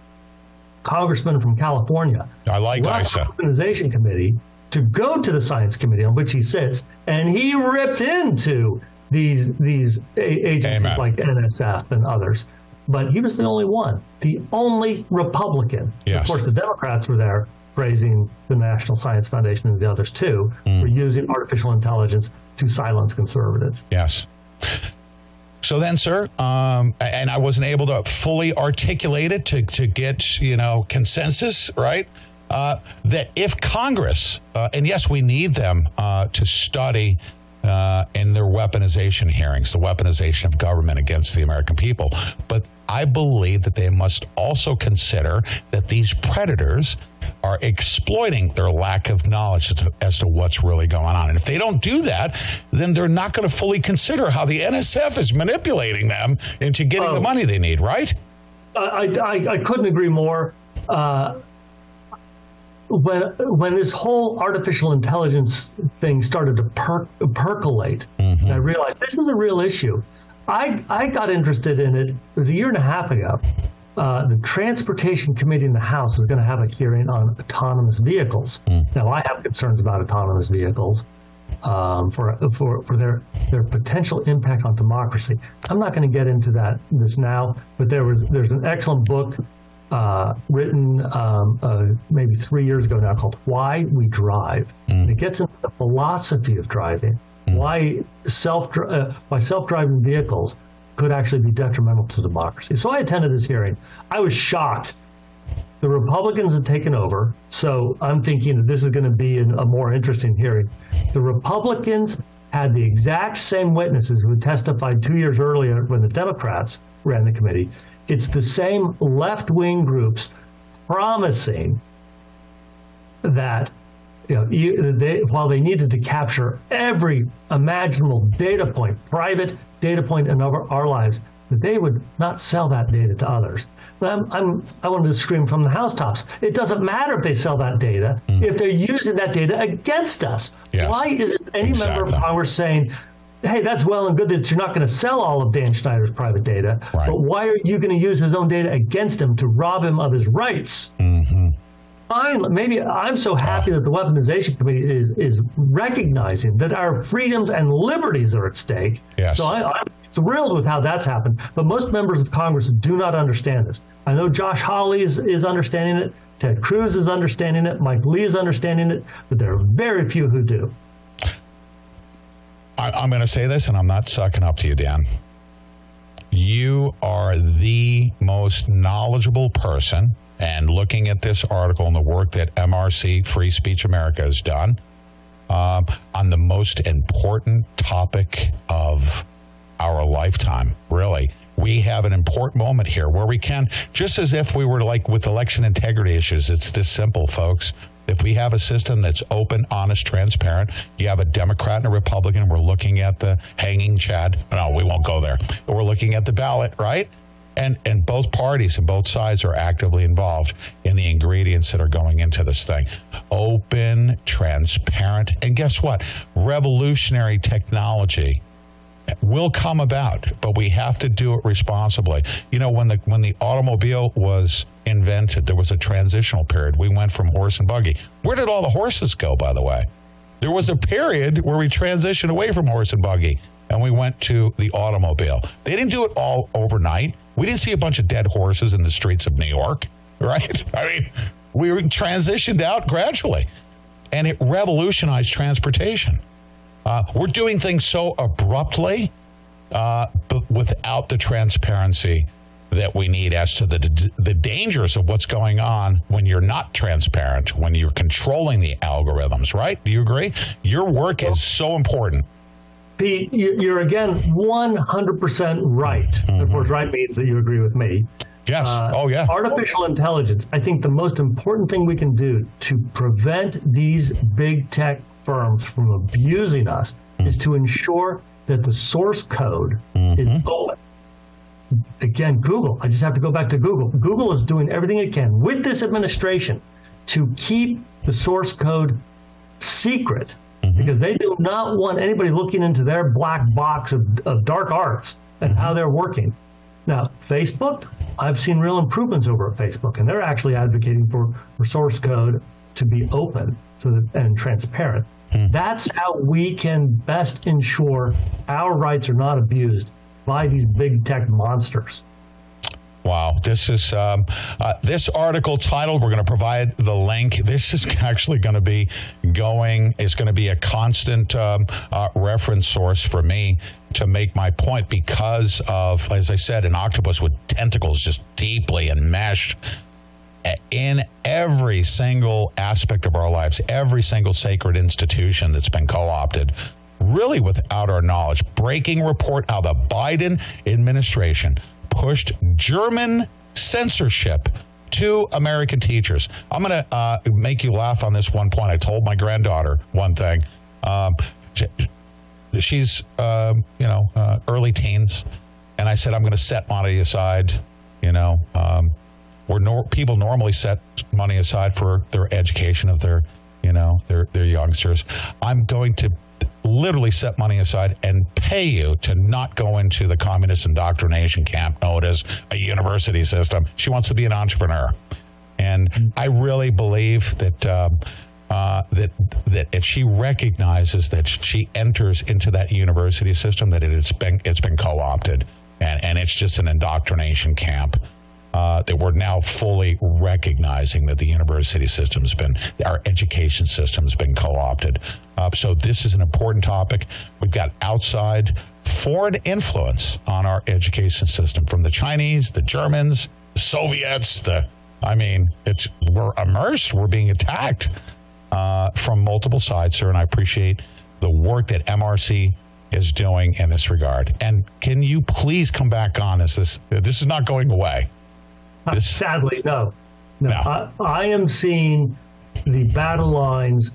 congressman from California, I like left Issa. the weaponization committee to go to the science committee on which he sits, and he ripped into these these agencies Amen. like NSF and others. But he was the only one, the only Republican. Yes. Of course, the Democrats were there praising the National Science Foundation and the others too Mm. for using artificial intelligence to silence conservatives. Yes. So then, sir, um, and I wasn't able to fully articulate it to, to get, you know, consensus, right? Uh, that if Congress, uh, and yes, we need them uh, to study uh, in their weaponization hearings, the weaponization of government against the American people, but I believe that they must also consider that these predators are exploiting their lack of knowledge as to, as to what's really going on. And if they don't do that, then they're not going to fully consider how the NSF is manipulating them into getting the money they need, right? I, I, I couldn't agree more. Uh, when when this whole artificial intelligence thing started to per- percolate, and I realized this is a real issue. I I got interested in it. It was a year and a half ago. Uh, the Transportation Committee in the House is going to have a hearing on autonomous vehicles. Now, I have concerns about autonomous vehicles um, for for for their their potential impact on democracy. I'm not going to get into that this now, but there was there's an excellent book uh, written um, uh, maybe three years ago now called "Why We Drive." And It gets into the philosophy of driving, why self uh, why self driving vehicles could actually be detrimental to democracy. So I attended this hearing. I was shocked the Republicans had taken over, so I'm thinking that this is going to be an, a more interesting hearing. The Republicans had the exact same witnesses who testified two years earlier when the Democrats ran the committee. It's the same left wing groups promising that you know, you, they, while they needed to capture every imaginable data point, private data point in our, our lives, that they would not sell that data to others. But I'm, I'm, I wanted to scream from the housetops. It doesn't matter if they sell that data, hmm. if they're using that data against us. Yes. Why isn't any member of Congress saying, hey, that's well and good that you're not going to sell all of Dan Schneider's private data, but why are you going to use his own data against him to rob him of his rights? Mm-hmm. Fine, maybe I'm so happy that the weaponization committee is is recognizing that our freedoms and liberties are at stake. Yes. So I, I'm thrilled with how that's happened. But most members of Congress do not understand this. I know Josh Hawley is, is understanding it. Ted Cruz is understanding it. Mike Lee is understanding it. But there are very few who do. I, I'm going to say this, and I'm not sucking up to you, Dan. You are the most knowledgeable person, and looking at this article and the work that MRC Free Speech America has done um, on the most important topic of our lifetime, really. We have an important moment here where we can, just as if we were like with election integrity issues, it's this simple, folks. If we have a system that's open, honest, transparent, you have a Democrat and a Republican, we're looking at the hanging Chad. No, we won't go there. We're looking at the ballot, right? And and both parties and both sides are actively involved in the ingredients that are going into this thing. Open, transparent, and guess what? Revolutionary technology will come about, but we have to do it responsibly. You know, when the when the automobile was invented, there was a transitional period. We went from horse and buggy. Where did all the horses go, by the way? There was a period where we transitioned away from horse and buggy and we went to the automobile. They didn't do it all overnight. We didn't see a bunch of dead horses in the streets of New York, *laughs* right? I mean, we transitioned out gradually and it revolutionized transportation. Uh, we're doing things so abruptly, uh, but without the transparency that we need as to the the dangers of what's going on when you're not transparent, when you're controlling the algorithms. Right? Do you agree? Your work is so important. Pete, you- you're again 100% right. Of course, right means that you agree with me. Yes. oh, yeah. Artificial intelligence. I think the most important thing we can do to prevent these big tech firms from abusing us mm. is to ensure that the source code is mm-hmm. open. Again, Google. I just have to go back to Google. Google is doing everything it can with this administration to keep the source code secret mm-hmm. because they do not want anybody looking into their black box of, of dark arts and mm-hmm. how they're working. Now, Facebook, I've seen real improvements over at Facebook, and they're actually advocating for, for source code to be open so that, and transparent. That's how we can best ensure our rights are not abused by these big tech monsters. Wow, this is um, uh, this article titled. We're going to provide the link. This is *laughs* actually going to be going. It's going to be a constant um, uh, reference source for me to make my point because of, as I said, an octopus with tentacles just deeply enmeshed in every single aspect of our lives, every single sacred institution that's been co opted, really without our knowledge. Breaking report how the Biden administration pushed German censorship to American teachers. I'm going to uh, make you laugh on this one point. I told my granddaughter one thing. Um, she- she's, um, you know, uh, early teens. And I said, I'm going to set money aside, you know, um, where nor- people normally set money aside for their education of their, you know, their, their youngsters. I'm going to literally set money aside and pay you to not go into the communist indoctrination camp known as a university system. She wants to be an entrepreneur. And I really believe that um, uh, that that if she recognizes that she enters into that university system, that it has been it's been co-opted and and it's just an indoctrination camp. Uh, that we're now fully recognizing that the university system's been, our education system's been co-opted. Uh, so this is an important topic. We've got outside foreign influence on our education system from the Chinese, the Germans, the Soviets. The, I mean, it's we're immersed. We're being attacked uh, from multiple sides, sir. And I appreciate the work that MRC is doing in this regard. And can you please come back on as this? This is not going away. *laughs* Sadly, no. No, I, I am seeing the battle lines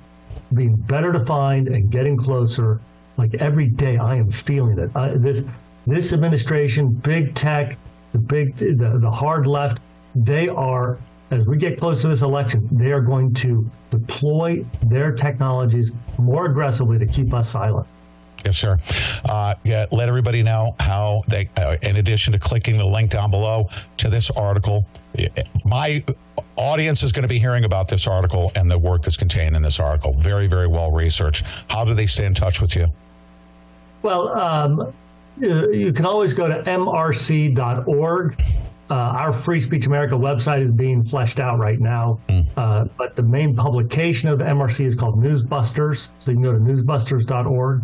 being better defined and getting closer. Like every day, I am feeling it. I, this this administration, big tech, the big the, the hard left, they are as we get close to this election, they are going to deploy their technologies more aggressively to keep us silent. Yes, sir. Uh, yeah, let everybody know how they, uh, in addition to clicking the link down below to this article, eh, my audience is going to be hearing about this article and the work that's contained in this article. Very, very well researched. How do they stay in touch with you? Well, um, you can always go to mrc.org. Uh, our Free Speech America website is being fleshed out right now, uh, but the main publication of the MRC is called Newsbusters. So you can go to newsbusters.org.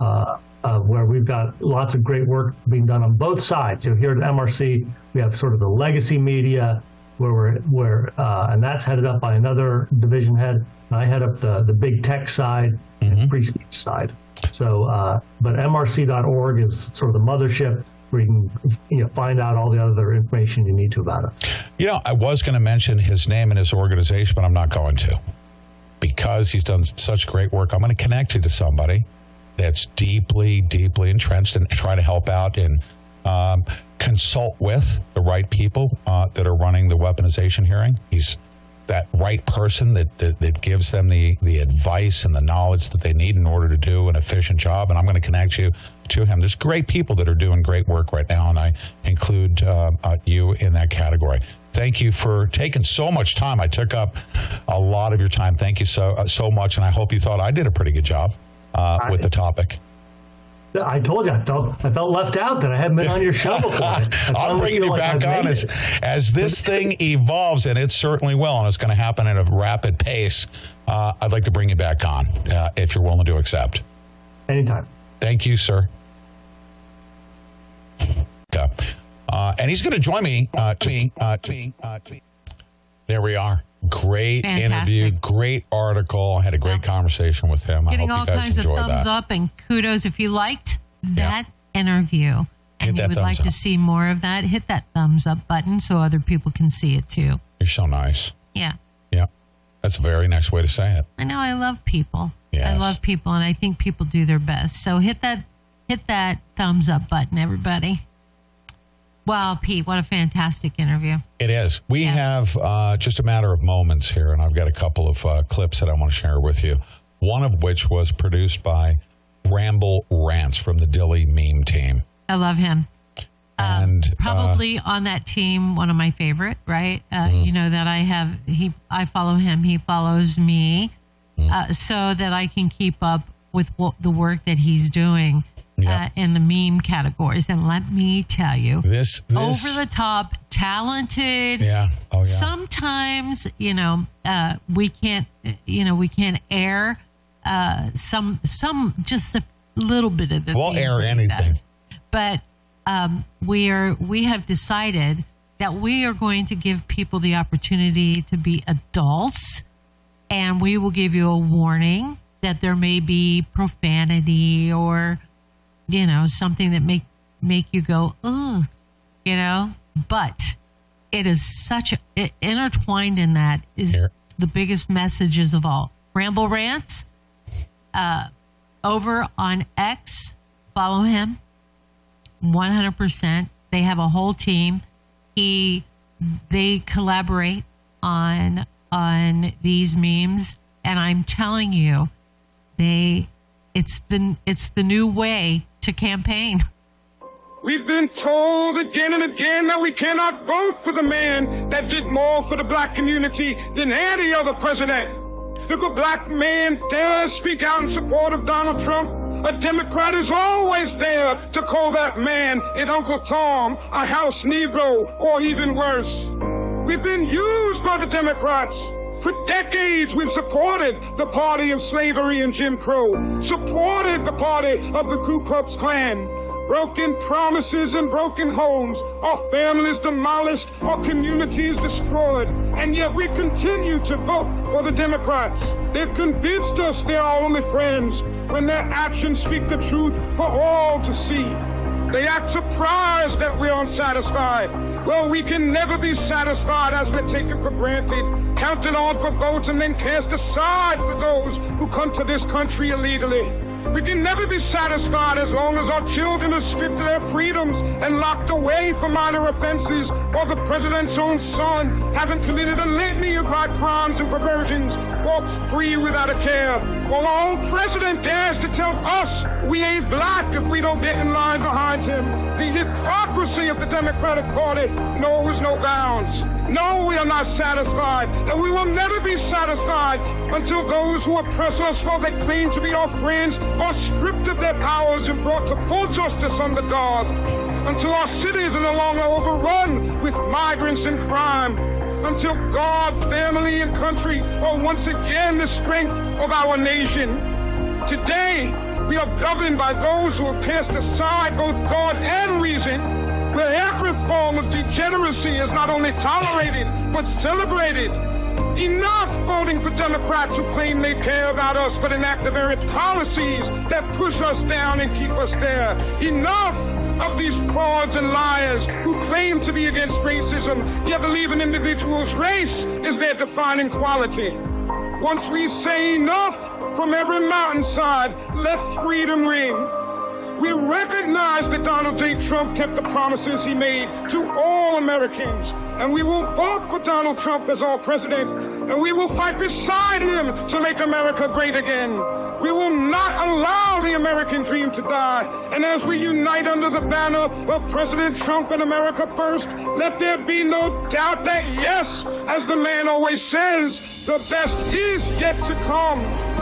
uh, uh, where we've got lots of great work being done on both sides. So here at MRC, we have sort of the legacy media, where we're where uh, and that's headed up by another division head. And I head up the the big tech side and free speech side. So, uh, but MRC.org is sort of the mothership where you can you know find out all the other information you need to about us. You know, I was going to mention his name and his organization, but I'm not going to because he's done such great work. I'm going to connect you to somebody that's deeply, deeply entrenched and try to help out and um, consult with the right people uh, that are running the weaponization hearing. He's that right person that, that, that gives them the, the advice and the knowledge that they need in order to do an efficient job. And I'm going to connect you to him. There's great people that are doing great work right now, and I include uh, uh, you in that category. Thank you for taking so much time. I took up a lot of your time. Thank you so uh, so much, and I hope you thought I did a pretty good job uh, with the topic. I told you I felt I felt left out that I hadn't been on your show *laughs* before. I I'm finally bringing you like back I've on as, as this thing evolves, and it certainly will, and it's going to happen at a rapid pace. Uh, I'd like to bring you back on uh, if you're willing to accept. Anytime. Thank you, sir. Okay. Uh, and he's going to join me. Uh, to me, uh, to me, uh, to me. There we are. Great Fantastic. interview, great article. I had a great conversation with him. Getting I all you guys kinds of thumbs that. up and kudos. If you liked that interview and you would like to see more of that, hit that thumbs up button so other people can see it too. You're so nice. Yeah. Yeah. That's a very nice way to say it. I know I love people. I love people and I think people do their best. So hit that hit that thumbs up button, everybody. Wow, Pete, what a fantastic interview. It is. We have uh, just a matter of moments here, and I've got a couple of uh, clips that I want to share with you. One of which was produced by Ramble Rants from the Dilley meme team. I love him. And uh, Probably on that team, one of my favorite, right? Uh, Mm-hmm. You know that I have he, I follow him, he follows me, Mm-hmm. uh, so that I can keep up with what, the work that he's doing uh, in the meme categories. And let me tell you, this, this over the top, talented. Yeah. Oh, yeah. Sometimes, you know, uh, we can't, you know, we can't air uh, some, some, just a little bit of the. We'll air anything. does. But um, we are, we have decided that we are going to give people the opportunity to be adults, and we will give you a warning that there may be profanity or you know something that make make you go ugh you know? But it is such a it, intertwined in that is the biggest messages of all. Ramble rants uh over on x follow him. 100% they have a whole team. He they collaborate on on these memes. And i'm telling you they it's the it's the new way to campaign We've been told again and again that we cannot vote for the man that did more for the black community than any other president. If a black man dares speak out in support of Donald Trump, a Democrat is always there to call that man an Uncle Tom, a house Negro, or even worse. We've been used by the Democrats. For decades, we've supported the party of slavery and Jim Crow, supported the party of the Ku Klux Klan. Broken promises and broken homes, our families demolished, our communities destroyed, and yet we continue to vote for the Democrats. They've convinced us they're our only friends when their actions speak the truth for all to see. They act surprised that we're unsatisfied. Well, we can never be satisfied as we're taken for granted, counted on for votes, and then cast aside for those who come to this country illegally. We can never be satisfied as long as our children are stripped of their freedoms and locked away for minor offenses, or the president's own son, having committed a litany of high crimes and perversions, walks free without a care. While our own president dares to tell us we ain't black if we don't get in line behind him. The hypocrisy of the Democratic Party knows no bounds. No, we are not satisfied, and we will never be satisfied until those who oppress us while they claim to be our friends are stripped of their powers and brought to full justice under God. Until our cities are no longer overrun with migrants and crime. Until God, family, and country are once again the strength of our nation. Today, we are governed by those who have cast aside both God and reason, where every form of degeneracy is not only tolerated, but celebrated. Enough voting for Democrats who claim they care about us but enact the very policies that push us down and keep us there. Enough of these frauds and liars who claim to be against racism, yet believe an individual's race is their defining quality. Once we say enough from every mountainside, let freedom ring. We recognize that Donald J. Trump kept the promises he made to all Americans, and we will vote for Donald Trump as our president, and we will fight beside him to make America great again. We will not allow the American dream to die. And as we unite under the banner of President Trump and America First, let there be no doubt that yes, as the man always says, the best is yet to come.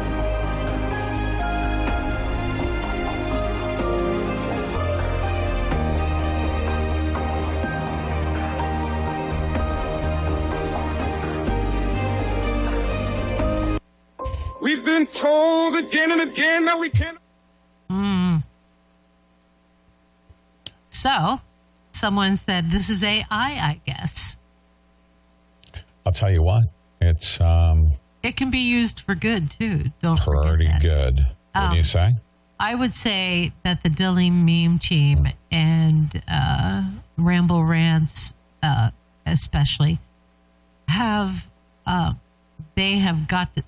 Been told again and again that we can't. Mm. So, someone said this is AI, I guess. I'll tell you what, it's um, It can be used for good too. Don't pretty good. What do you Um, say? I would say that the Dilley meme team and uh, Ramble Rants, uh, especially, have uh, they have got. The,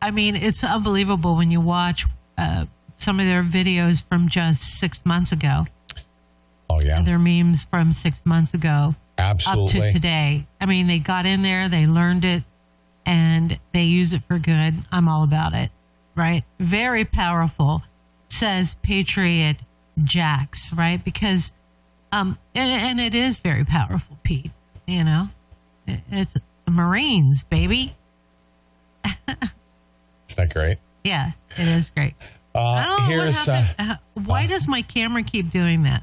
I mean, it's unbelievable when you watch uh, some of their videos from just six months ago. Oh yeah, their memes from six months ago up to today. I mean, they got in there, they learned it, and they use it for good. I'm all about it. Right? Very powerful, says Patriot Jax. Right? Because, um, and, and it is very powerful, Pete. You know, It- it's Marines, baby. *laughs* Is that great? Yeah, it is great. Uh, don't know what here's uh. Uh, Why does my camera keep doing that?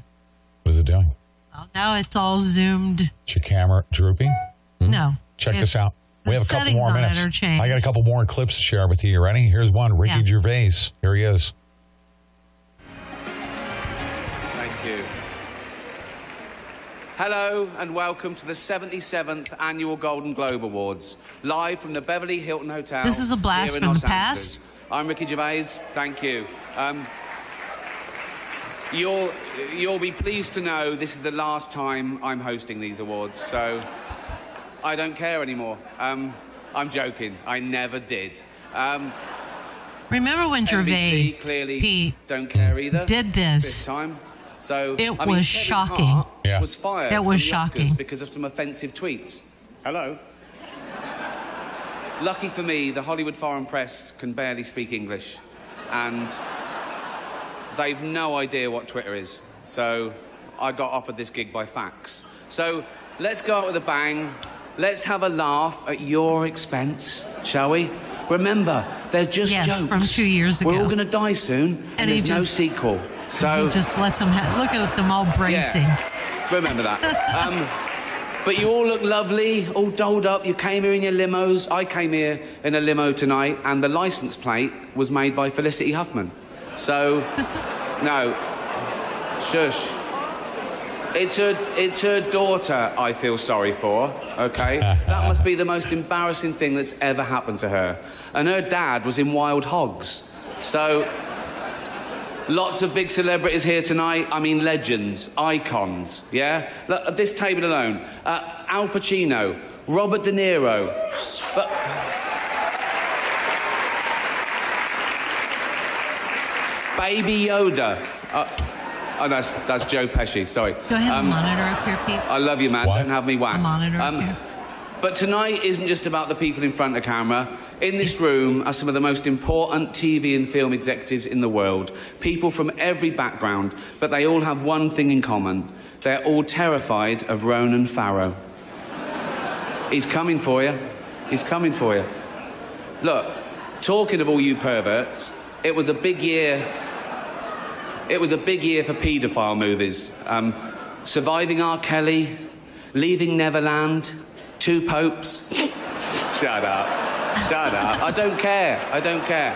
what is it doing? Oh, now it's all zoomed. Is your camera drooping? No. Check this out. We have a couple more minutes. I got a couple more clips to share with you. You ready? Here's one. Ricky Yeah. Gervais. Here he is. Hello and welcome to the 77th Annual Golden Globe Awards, live from the Beverly Hilton Hotel. This is a blast from Los the past. Angeles. I'm Ricky Gervais. Thank you. Um, you'll you'll be pleased to know this is the last time I'm hosting these awards, so I don't care anymore. Um, I'm joking. I never did. Um, Remember when Gervais NBC clearly Pete, don't care either. did this. this time. So It I mean, was Kevin shocking. Yeah. Was fired. It was from the Oscars shocking. because of some offensive tweets. Hello. Lucky for me, the Hollywood Foreign Press can barely speak English, and they've no idea what Twitter is. So I got offered this gig by fax. So let's go out with a bang. Let's have a laugh at your expense, shall we? Remember, they're just Yes, jokes. from two years ago. We're all going to die soon, and, And he there's no sequel. So *laughs* just lets them ha- look at them all bracing. yeah. Remember that. *laughs* um, but you all look lovely, all dolled up. You came here in your limos. I came here in a limo tonight, and the license plate was made by Felicity Huffman. So, *laughs* no, shush. It's her, it's her daughter I feel sorry for, okay? that must be the most embarrassing thing that's ever happened to her. And her dad was in Wild Hogs. So, Lots of big celebrities here tonight. I mean, legends, icons. Yeah. Look, at this table alone, uh, Al Pacino, Robert De Niro, but. Baby Yoda. Uh, oh, that's that's Joe Pesci. Sorry. Go ahead and Um, monitor up here, Pete. I love you, man. Don't have me whacked. A monitor up Um, here. But tonight isn't just about the people in front of camera. In this room are some of the most important TV and film executives in the world. People from every background, but they all have one thing in common. They're all terrified of Ronan Farrow. He's coming for you. He's coming for you. Look, talking of all you perverts, it was a big year. It was a big year for paedophile movies. Um, Surviving R. Kelly, Leaving Neverland, Two Popes. Shut up. Shut up. I don't care. I don't care.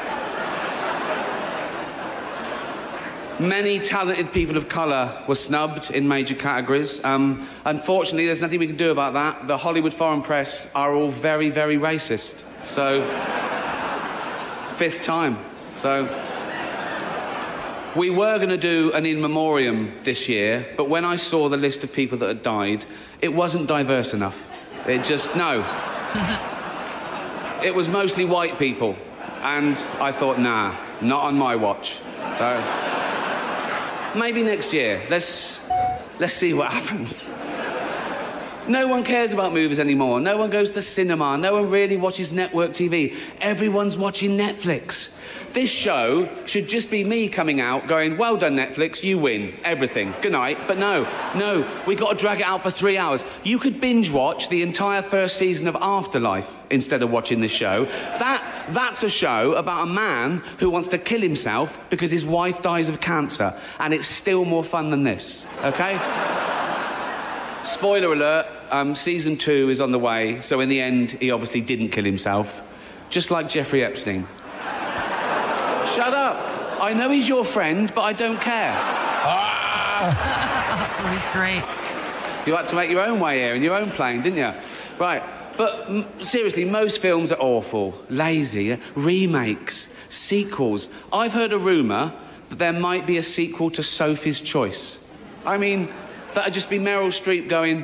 Many talented people of colour were snubbed in major categories. Um, unfortunately, there's nothing we can do about that. The Hollywood foreign press are all very, very racist. So, fifth time. So, we were going to do an in memoriam this year, but when I saw the list of people that had died, it wasn't diverse enough. It just, no. *laughs* it was mostly white people. And I thought, nah, not on my watch. So, maybe next year. Let's, let's see what *laughs* happens. No one cares about movies anymore. No one goes to the cinema. No one really watches network TV. Everyone's watching Netflix. This show should just be me coming out going, Well done, Netflix, you win everything. Good night. But no, no, we got to drag it out for three hours. You could binge watch the entire first season of Afterlife instead of watching this show. That, that's a show about a man who wants to kill himself because his wife dies of cancer. And it's still more fun than this, okay? Spoiler alert, um, season two is on the way, so in the end, he obviously didn't kill himself. Just like Jeffrey Epstein. Shut up. I know he's your friend, but I don't care. Ah. *laughs* It was great. You had to make your own way here in your own plane, didn't you? Right. But m- seriously, most films are awful, lazy, uh, remakes, sequels. I've heard a rumour that there might be a sequel to Sophie's Choice. I mean, that'd just be Meryl Streep going,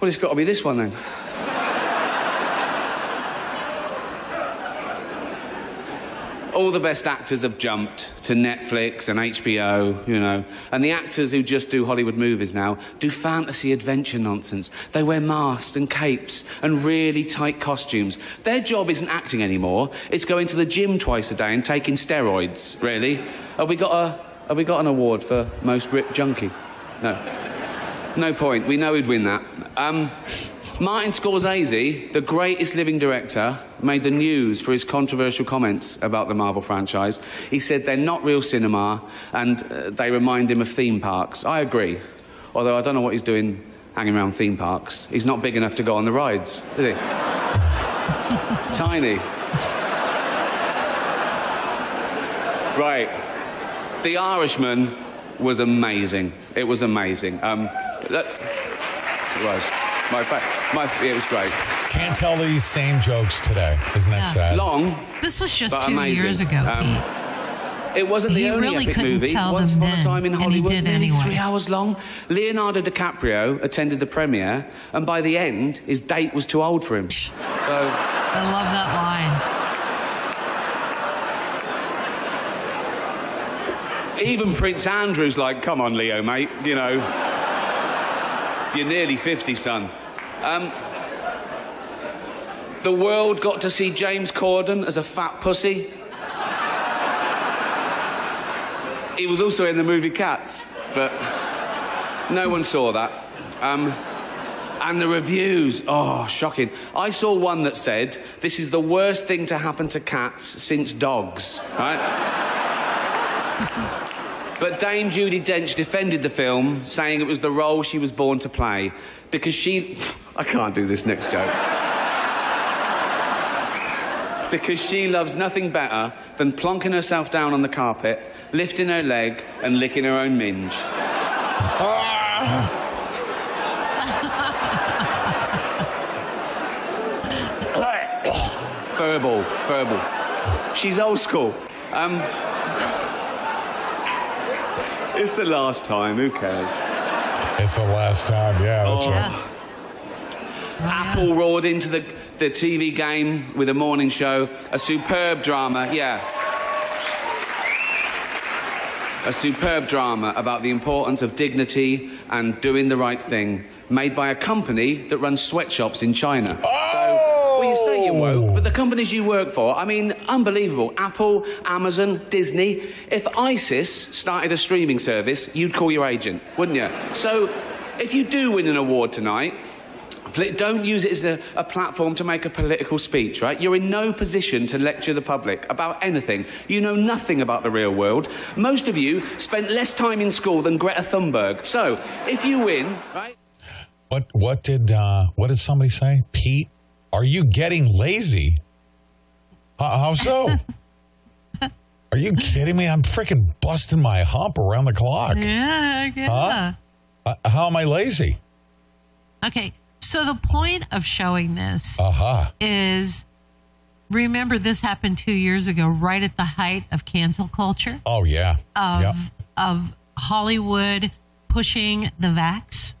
well, it's got to be this one then. All the best actors have jumped to Netflix and HBO, you know. And the actors who just do Hollywood movies now do fantasy adventure nonsense. They wear masks and capes and really tight costumes. Their job isn't acting anymore. It's going to the gym twice a day and taking steroids, really. Have we got a have we got an award for most ripped junkie? No. No point. We know he'd win that. Um, Martin Scorsese, the greatest living director, made the news for his controversial comments about the Marvel franchise. He said they're not real cinema and uh, they remind him of theme parks. I agree. Although I don't know what he's doing hanging around theme parks. He's not big enough to go on the rides, is he? it's tiny. Right. The Irishman was amazing. It was amazing. Um, that, it was. My, fa- my, it was great. Can't tell these same jokes today. Isn't that Yeah. sad? Long, This was just two amazing. years ago, Um, Pete. It wasn't the He only really epic couldn't movie. tell Once them upon a time in and he Hollywood, did nearly anyway. three hours long. Leonardo DiCaprio attended the premiere, and by the end, his date was too old for him. So I love that line. even Prince Andrew's like, "Come on, Leo, mate. You know, you're nearly fifty, son." Um, the world got to see James Corden as a fat pussy. He was also in the movie Cats, but no one saw that. Um, and the reviews, oh, shocking. I saw one that said, this is the worst thing to happen to cats since dogs, right? But Dame Judi Dench defended the film, saying it was the role she was born to play because she. I can't do this next joke. because she loves nothing better than plonking herself down on the carpet, lifting her leg, and licking her own minge. *laughs* Furball, furball. She's old school. Um, it's the last time, who cares? It's the last time. Yeah, that's Oh. right. Apple roared into the, the TV game with a morning show. A superb drama, yeah. A superb drama about the importance of dignity and doing the right thing, made by a company that runs sweatshops in China. So, well, you say you're woke, but the companies you work for, I mean, unbelievable. Apple, Amazon, Disney. If ISIS started a streaming service, you'd call your agent, wouldn't you? So, if you do win an award tonight, Don't use it as a, a platform to make a political speech, right? You're in no position to lecture the public about anything. You know nothing about the real world. Most of you spent less time in school than Greta Thunberg. So, if you win, right? What what did uh, what did somebody say? Pete, are you getting lazy? How, so? *laughs* Are you kidding me? I'm freaking busting my hump around the clock. Yeah, yeah. Huh? Uh, how am I lazy? Okay, so the point of showing this Aha. is remember this happened two years ago, right at the height of cancel culture Oh yeah. of Yep. of Hollywood pushing the vax,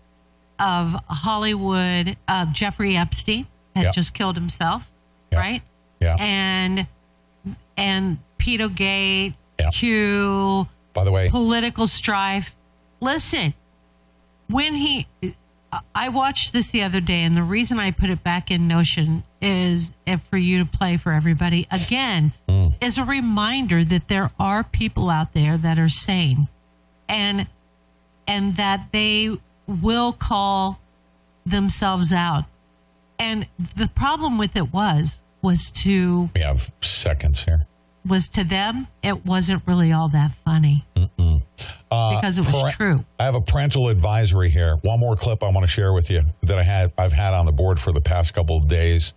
of Hollywood uh, Jeffrey Epstein had Yep. just killed himself, Yep. right? Yeah. And and Pedogate, Yep. Q, By the way, political strife. Listen, when he, I watched this the other day, and the reason I put it back in Notion is if for you to play for everybody again mm. is a reminder that there are people out there that are sane, and and that they will call themselves out. And the problem with it was was to we have seconds here. was to them it wasn't really all that funny Uh, because it was parent- true. I have a parental advisory here. One more clip I want to share with you that I had I've had on the board for the past couple of days.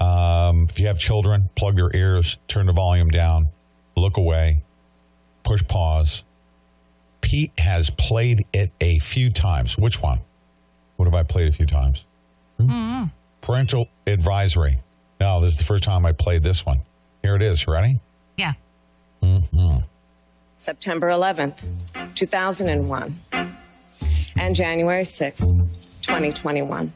Um, if you have children, plug their ears, turn the volume down, look away, push pause. Pete has played it a few times. Which one? What have I played a few times? Hmm? Parental advisory. Now, this is the first time I played this one. Here it is. Ready? Yeah. Mm-hmm. September 11th, 2001, and January 6th, 2021.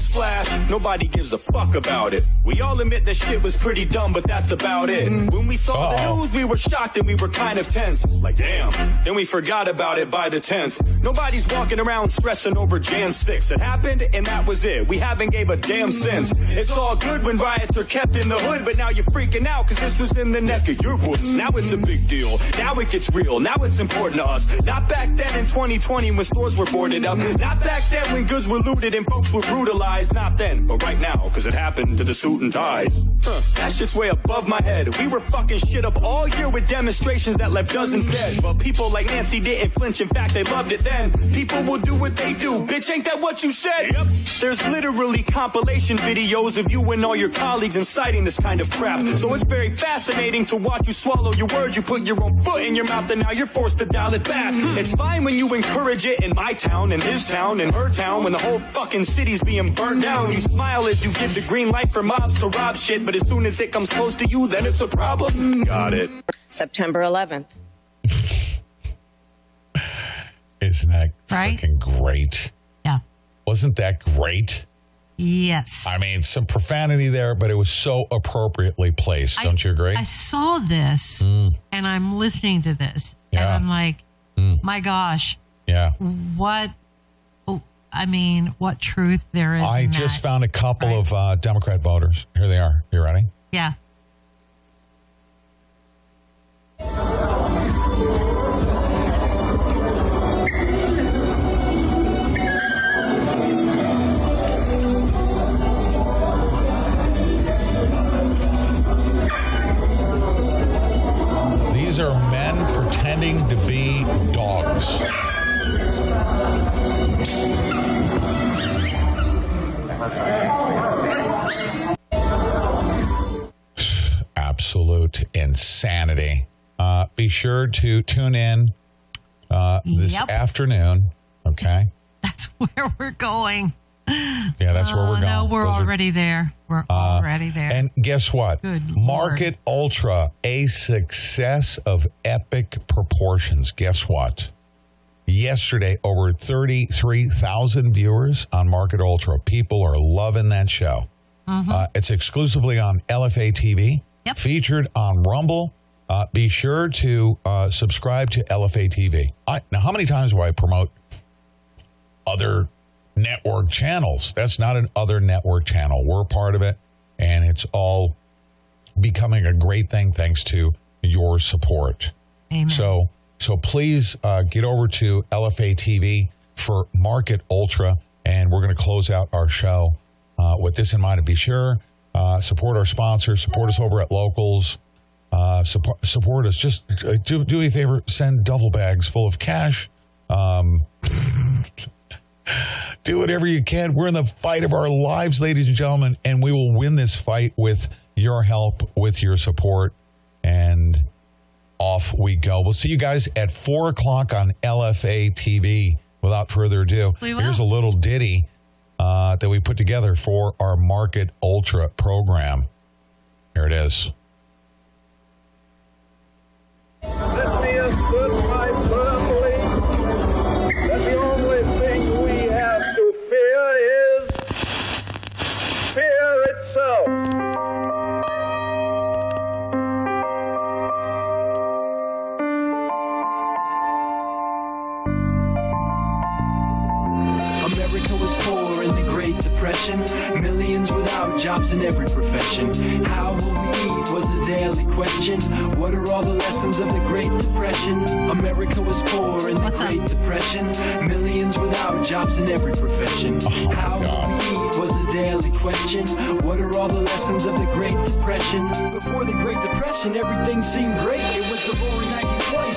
Newsflash, nobody gives a fuck about it. We all admit that shit was pretty dumb, but that's about it. When we saw the news, we were shocked and we were kind of tense. Like, damn. Then we forgot about it by the 10th. Nobody's walking around stressing over Jan 6. It happened and that was it. We haven't gave a damn since. It's all good when riots are kept in the hood, but now you're freaking out because this was in the neck of your woods. Now it's a big deal. Now it gets real. Now it's important to us. Not back then in 2020 when stores were boarded up. Not back then when goods were looted and folks were brutalized. Not then, but right now, because it happened to the suit and ties. Huh, that shit's way above my head. We were fucking shit up all year with demonstrations that left dozens dead. But people like Nancy didn't flinch. In fact, they loved it then. People will do what they do. Bitch, ain't that what you said? Yep. There's literally compilation videos of you and all your colleagues inciting this kind of crap. So it's very fascinating to watch you swallow your words. You put your own foot in your mouth and now you're forced to dial it back. Hmm. It's fine when you encourage it in my town, in his town, in her town, when the whole fucking city's being burnt down. You smile as you give the green light for mobs to rob shit, but as soon as it comes close to you, then it's a problem. Got it. September 11th. Isn't that Right? fucking great? Yeah. Wasn't that great? Yes. I mean, some profanity there, but it was so appropriately placed. I- Don't you agree? I saw this Mm. and I'm listening to this and Yeah. I'm like, Mm. my gosh, yeah. what? I mean, what truth there is. I just that. found a couple of uh, Democrat voters. Here they are. You ready? Yeah. These are men pretending to be dogs. Absolute insanity. Uh, be sure to tune in uh, this Yep. afternoon. Okay. *laughs* That's where we're going. Yeah, that's where Oh, we're going. No, we're Those are- already there. We're Uh, already there. And guess what? Good Market Ultra, a success of epic proportions. Guess what? Yesterday, over 33,000 viewers on Market Ultra. People are loving that show. Mm-hmm. Uh, it's exclusively on LFA TV, featured on Rumble. Uh, be sure to uh, subscribe to LFA TV. I, now, how many times do I promote other network channels. That's not an other network channel. We're part of it, and it's all becoming a great thing thanks to your support. Amen. So, so please uh, get over to LFA TV for Market Ultra, and we're going to close out our show uh, with this in mind. And be sure uh, support our sponsors, support us over at Locals. Uh, support, support us. Just uh, do do me a favor. Send duffel bags full of cash. Um, *laughs* Do whatever you can. We're in the fight of our lives, ladies and gentlemen, and we will win this fight with your help, with your support, and off we go. We'll see you guys at four o'clock on LFA TV. Without further ado, here's a little ditty uh, that we put together for our Market Ultra program. Here it is. Jobs in every profession. How will we eat was a daily question. What are all the lessons of the Great Depression? America was poor in the Great Depression. Millions without jobs in every profession. Oh, How will we eat was a daily question. What are all the lessons of the Great Depression? Before the Great Depression, everything seemed great. It was the roaring 1920s.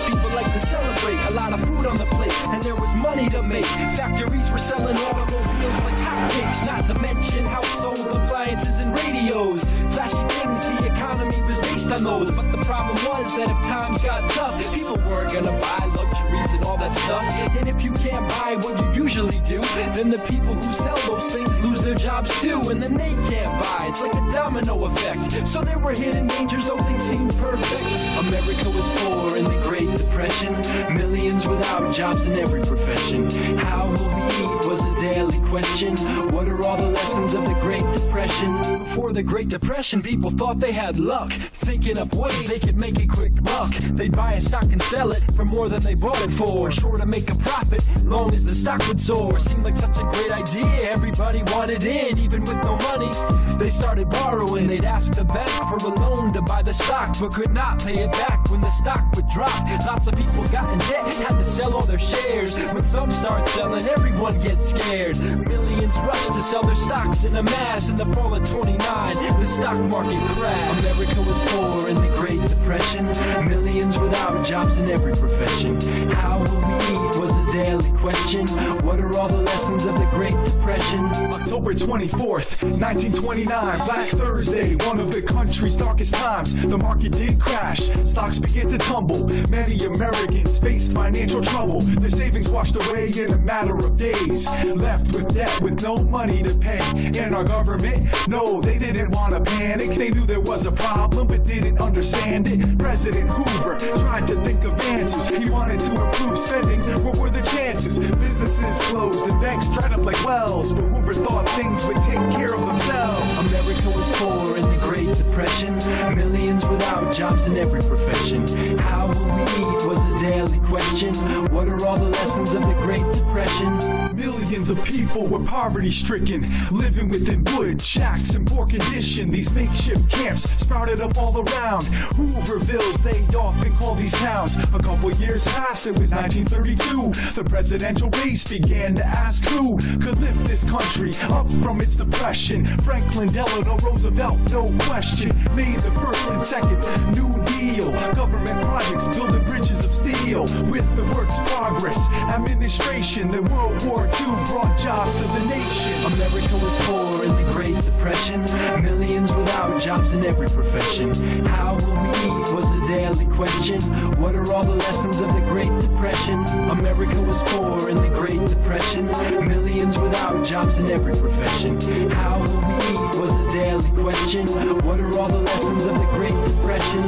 People like to celebrate. A lot of food on the plate, and there was money to make. Factories were selling automobiles like hotcakes, not to mention household appliances and radios. Flashy things, the economy was based on those. But the problem was that if times got tough, people weren't gonna buy luxuries and all that stuff. And if you can't buy what you usually do, then the people who sell those things lose their jobs too, and then they can't buy. It's like a domino effect. So there were hidden dangers, though things seemed perfect. America was poor in the Great Depression, millions without jobs in every profession. How will we eat was a daily question. What are all the lessons of the Great Depression? Before the Great Depression, people thought they had luck, thinking up ways they could make a quick buck. They'd buy a stock and sell it for more than they bought it for, sure to make a profit, long as the stock would soar. Seemed like such a great idea, everybody wanted in, even with no money. They started borrowing, they'd ask the bank for a loan to buy the stock, but could not pay it back when the stock would drop. Lots of people got in debt, had to sell all their shares. When some start selling, everyone gets scared. Millions rush to sell their stocks in a mass in the fall of 29. The stock market crashed. America was poor in the Great Depression. Millions without jobs in every profession. How will we eat was a daily question. What are all the lessons of the Great Depression? October 24th, 1929, Black Thursday, one of the country's darkest times. The market did crash, stocks began to tumble. Many Americans faced financial trouble. Their savings washed away in a matter of days. Left with debt with no money to pay. And our government, no, they didn't want to panic. They knew there was a problem, but didn't understand it. President Hoover tried to think of answers. He wanted to improve spending. What were the chances? Businesses closed and banks dried up like wells. But Hoover thought things would take care of themselves. America was poor in the Great Depression. Millions without jobs in every profession. How will we eat was a daily question. What are all the lessons of the Great Depression? Millions of people were poverty stricken, living within wood shacks in poor condition. These makeshift camps sprouted up all around. Hoovervilles, they often call these towns. A couple years passed, it was 1932. The presidential race began to ask who could lift this country up from its depression. Franklin Delano Roosevelt, no question, made the first and second New Deal. Government projects building bridges of steel with the work's progress. Administration, the World War II brought jobs to the nation. America was poor in the Great Depression. Millions without jobs in every profession. How will we eat was a daily question. What are all the lessons of the Great Depression? America was poor in the Great Depression. Millions without jobs in every profession. How will we eat was a daily question. What are all the lessons of the Great Depression?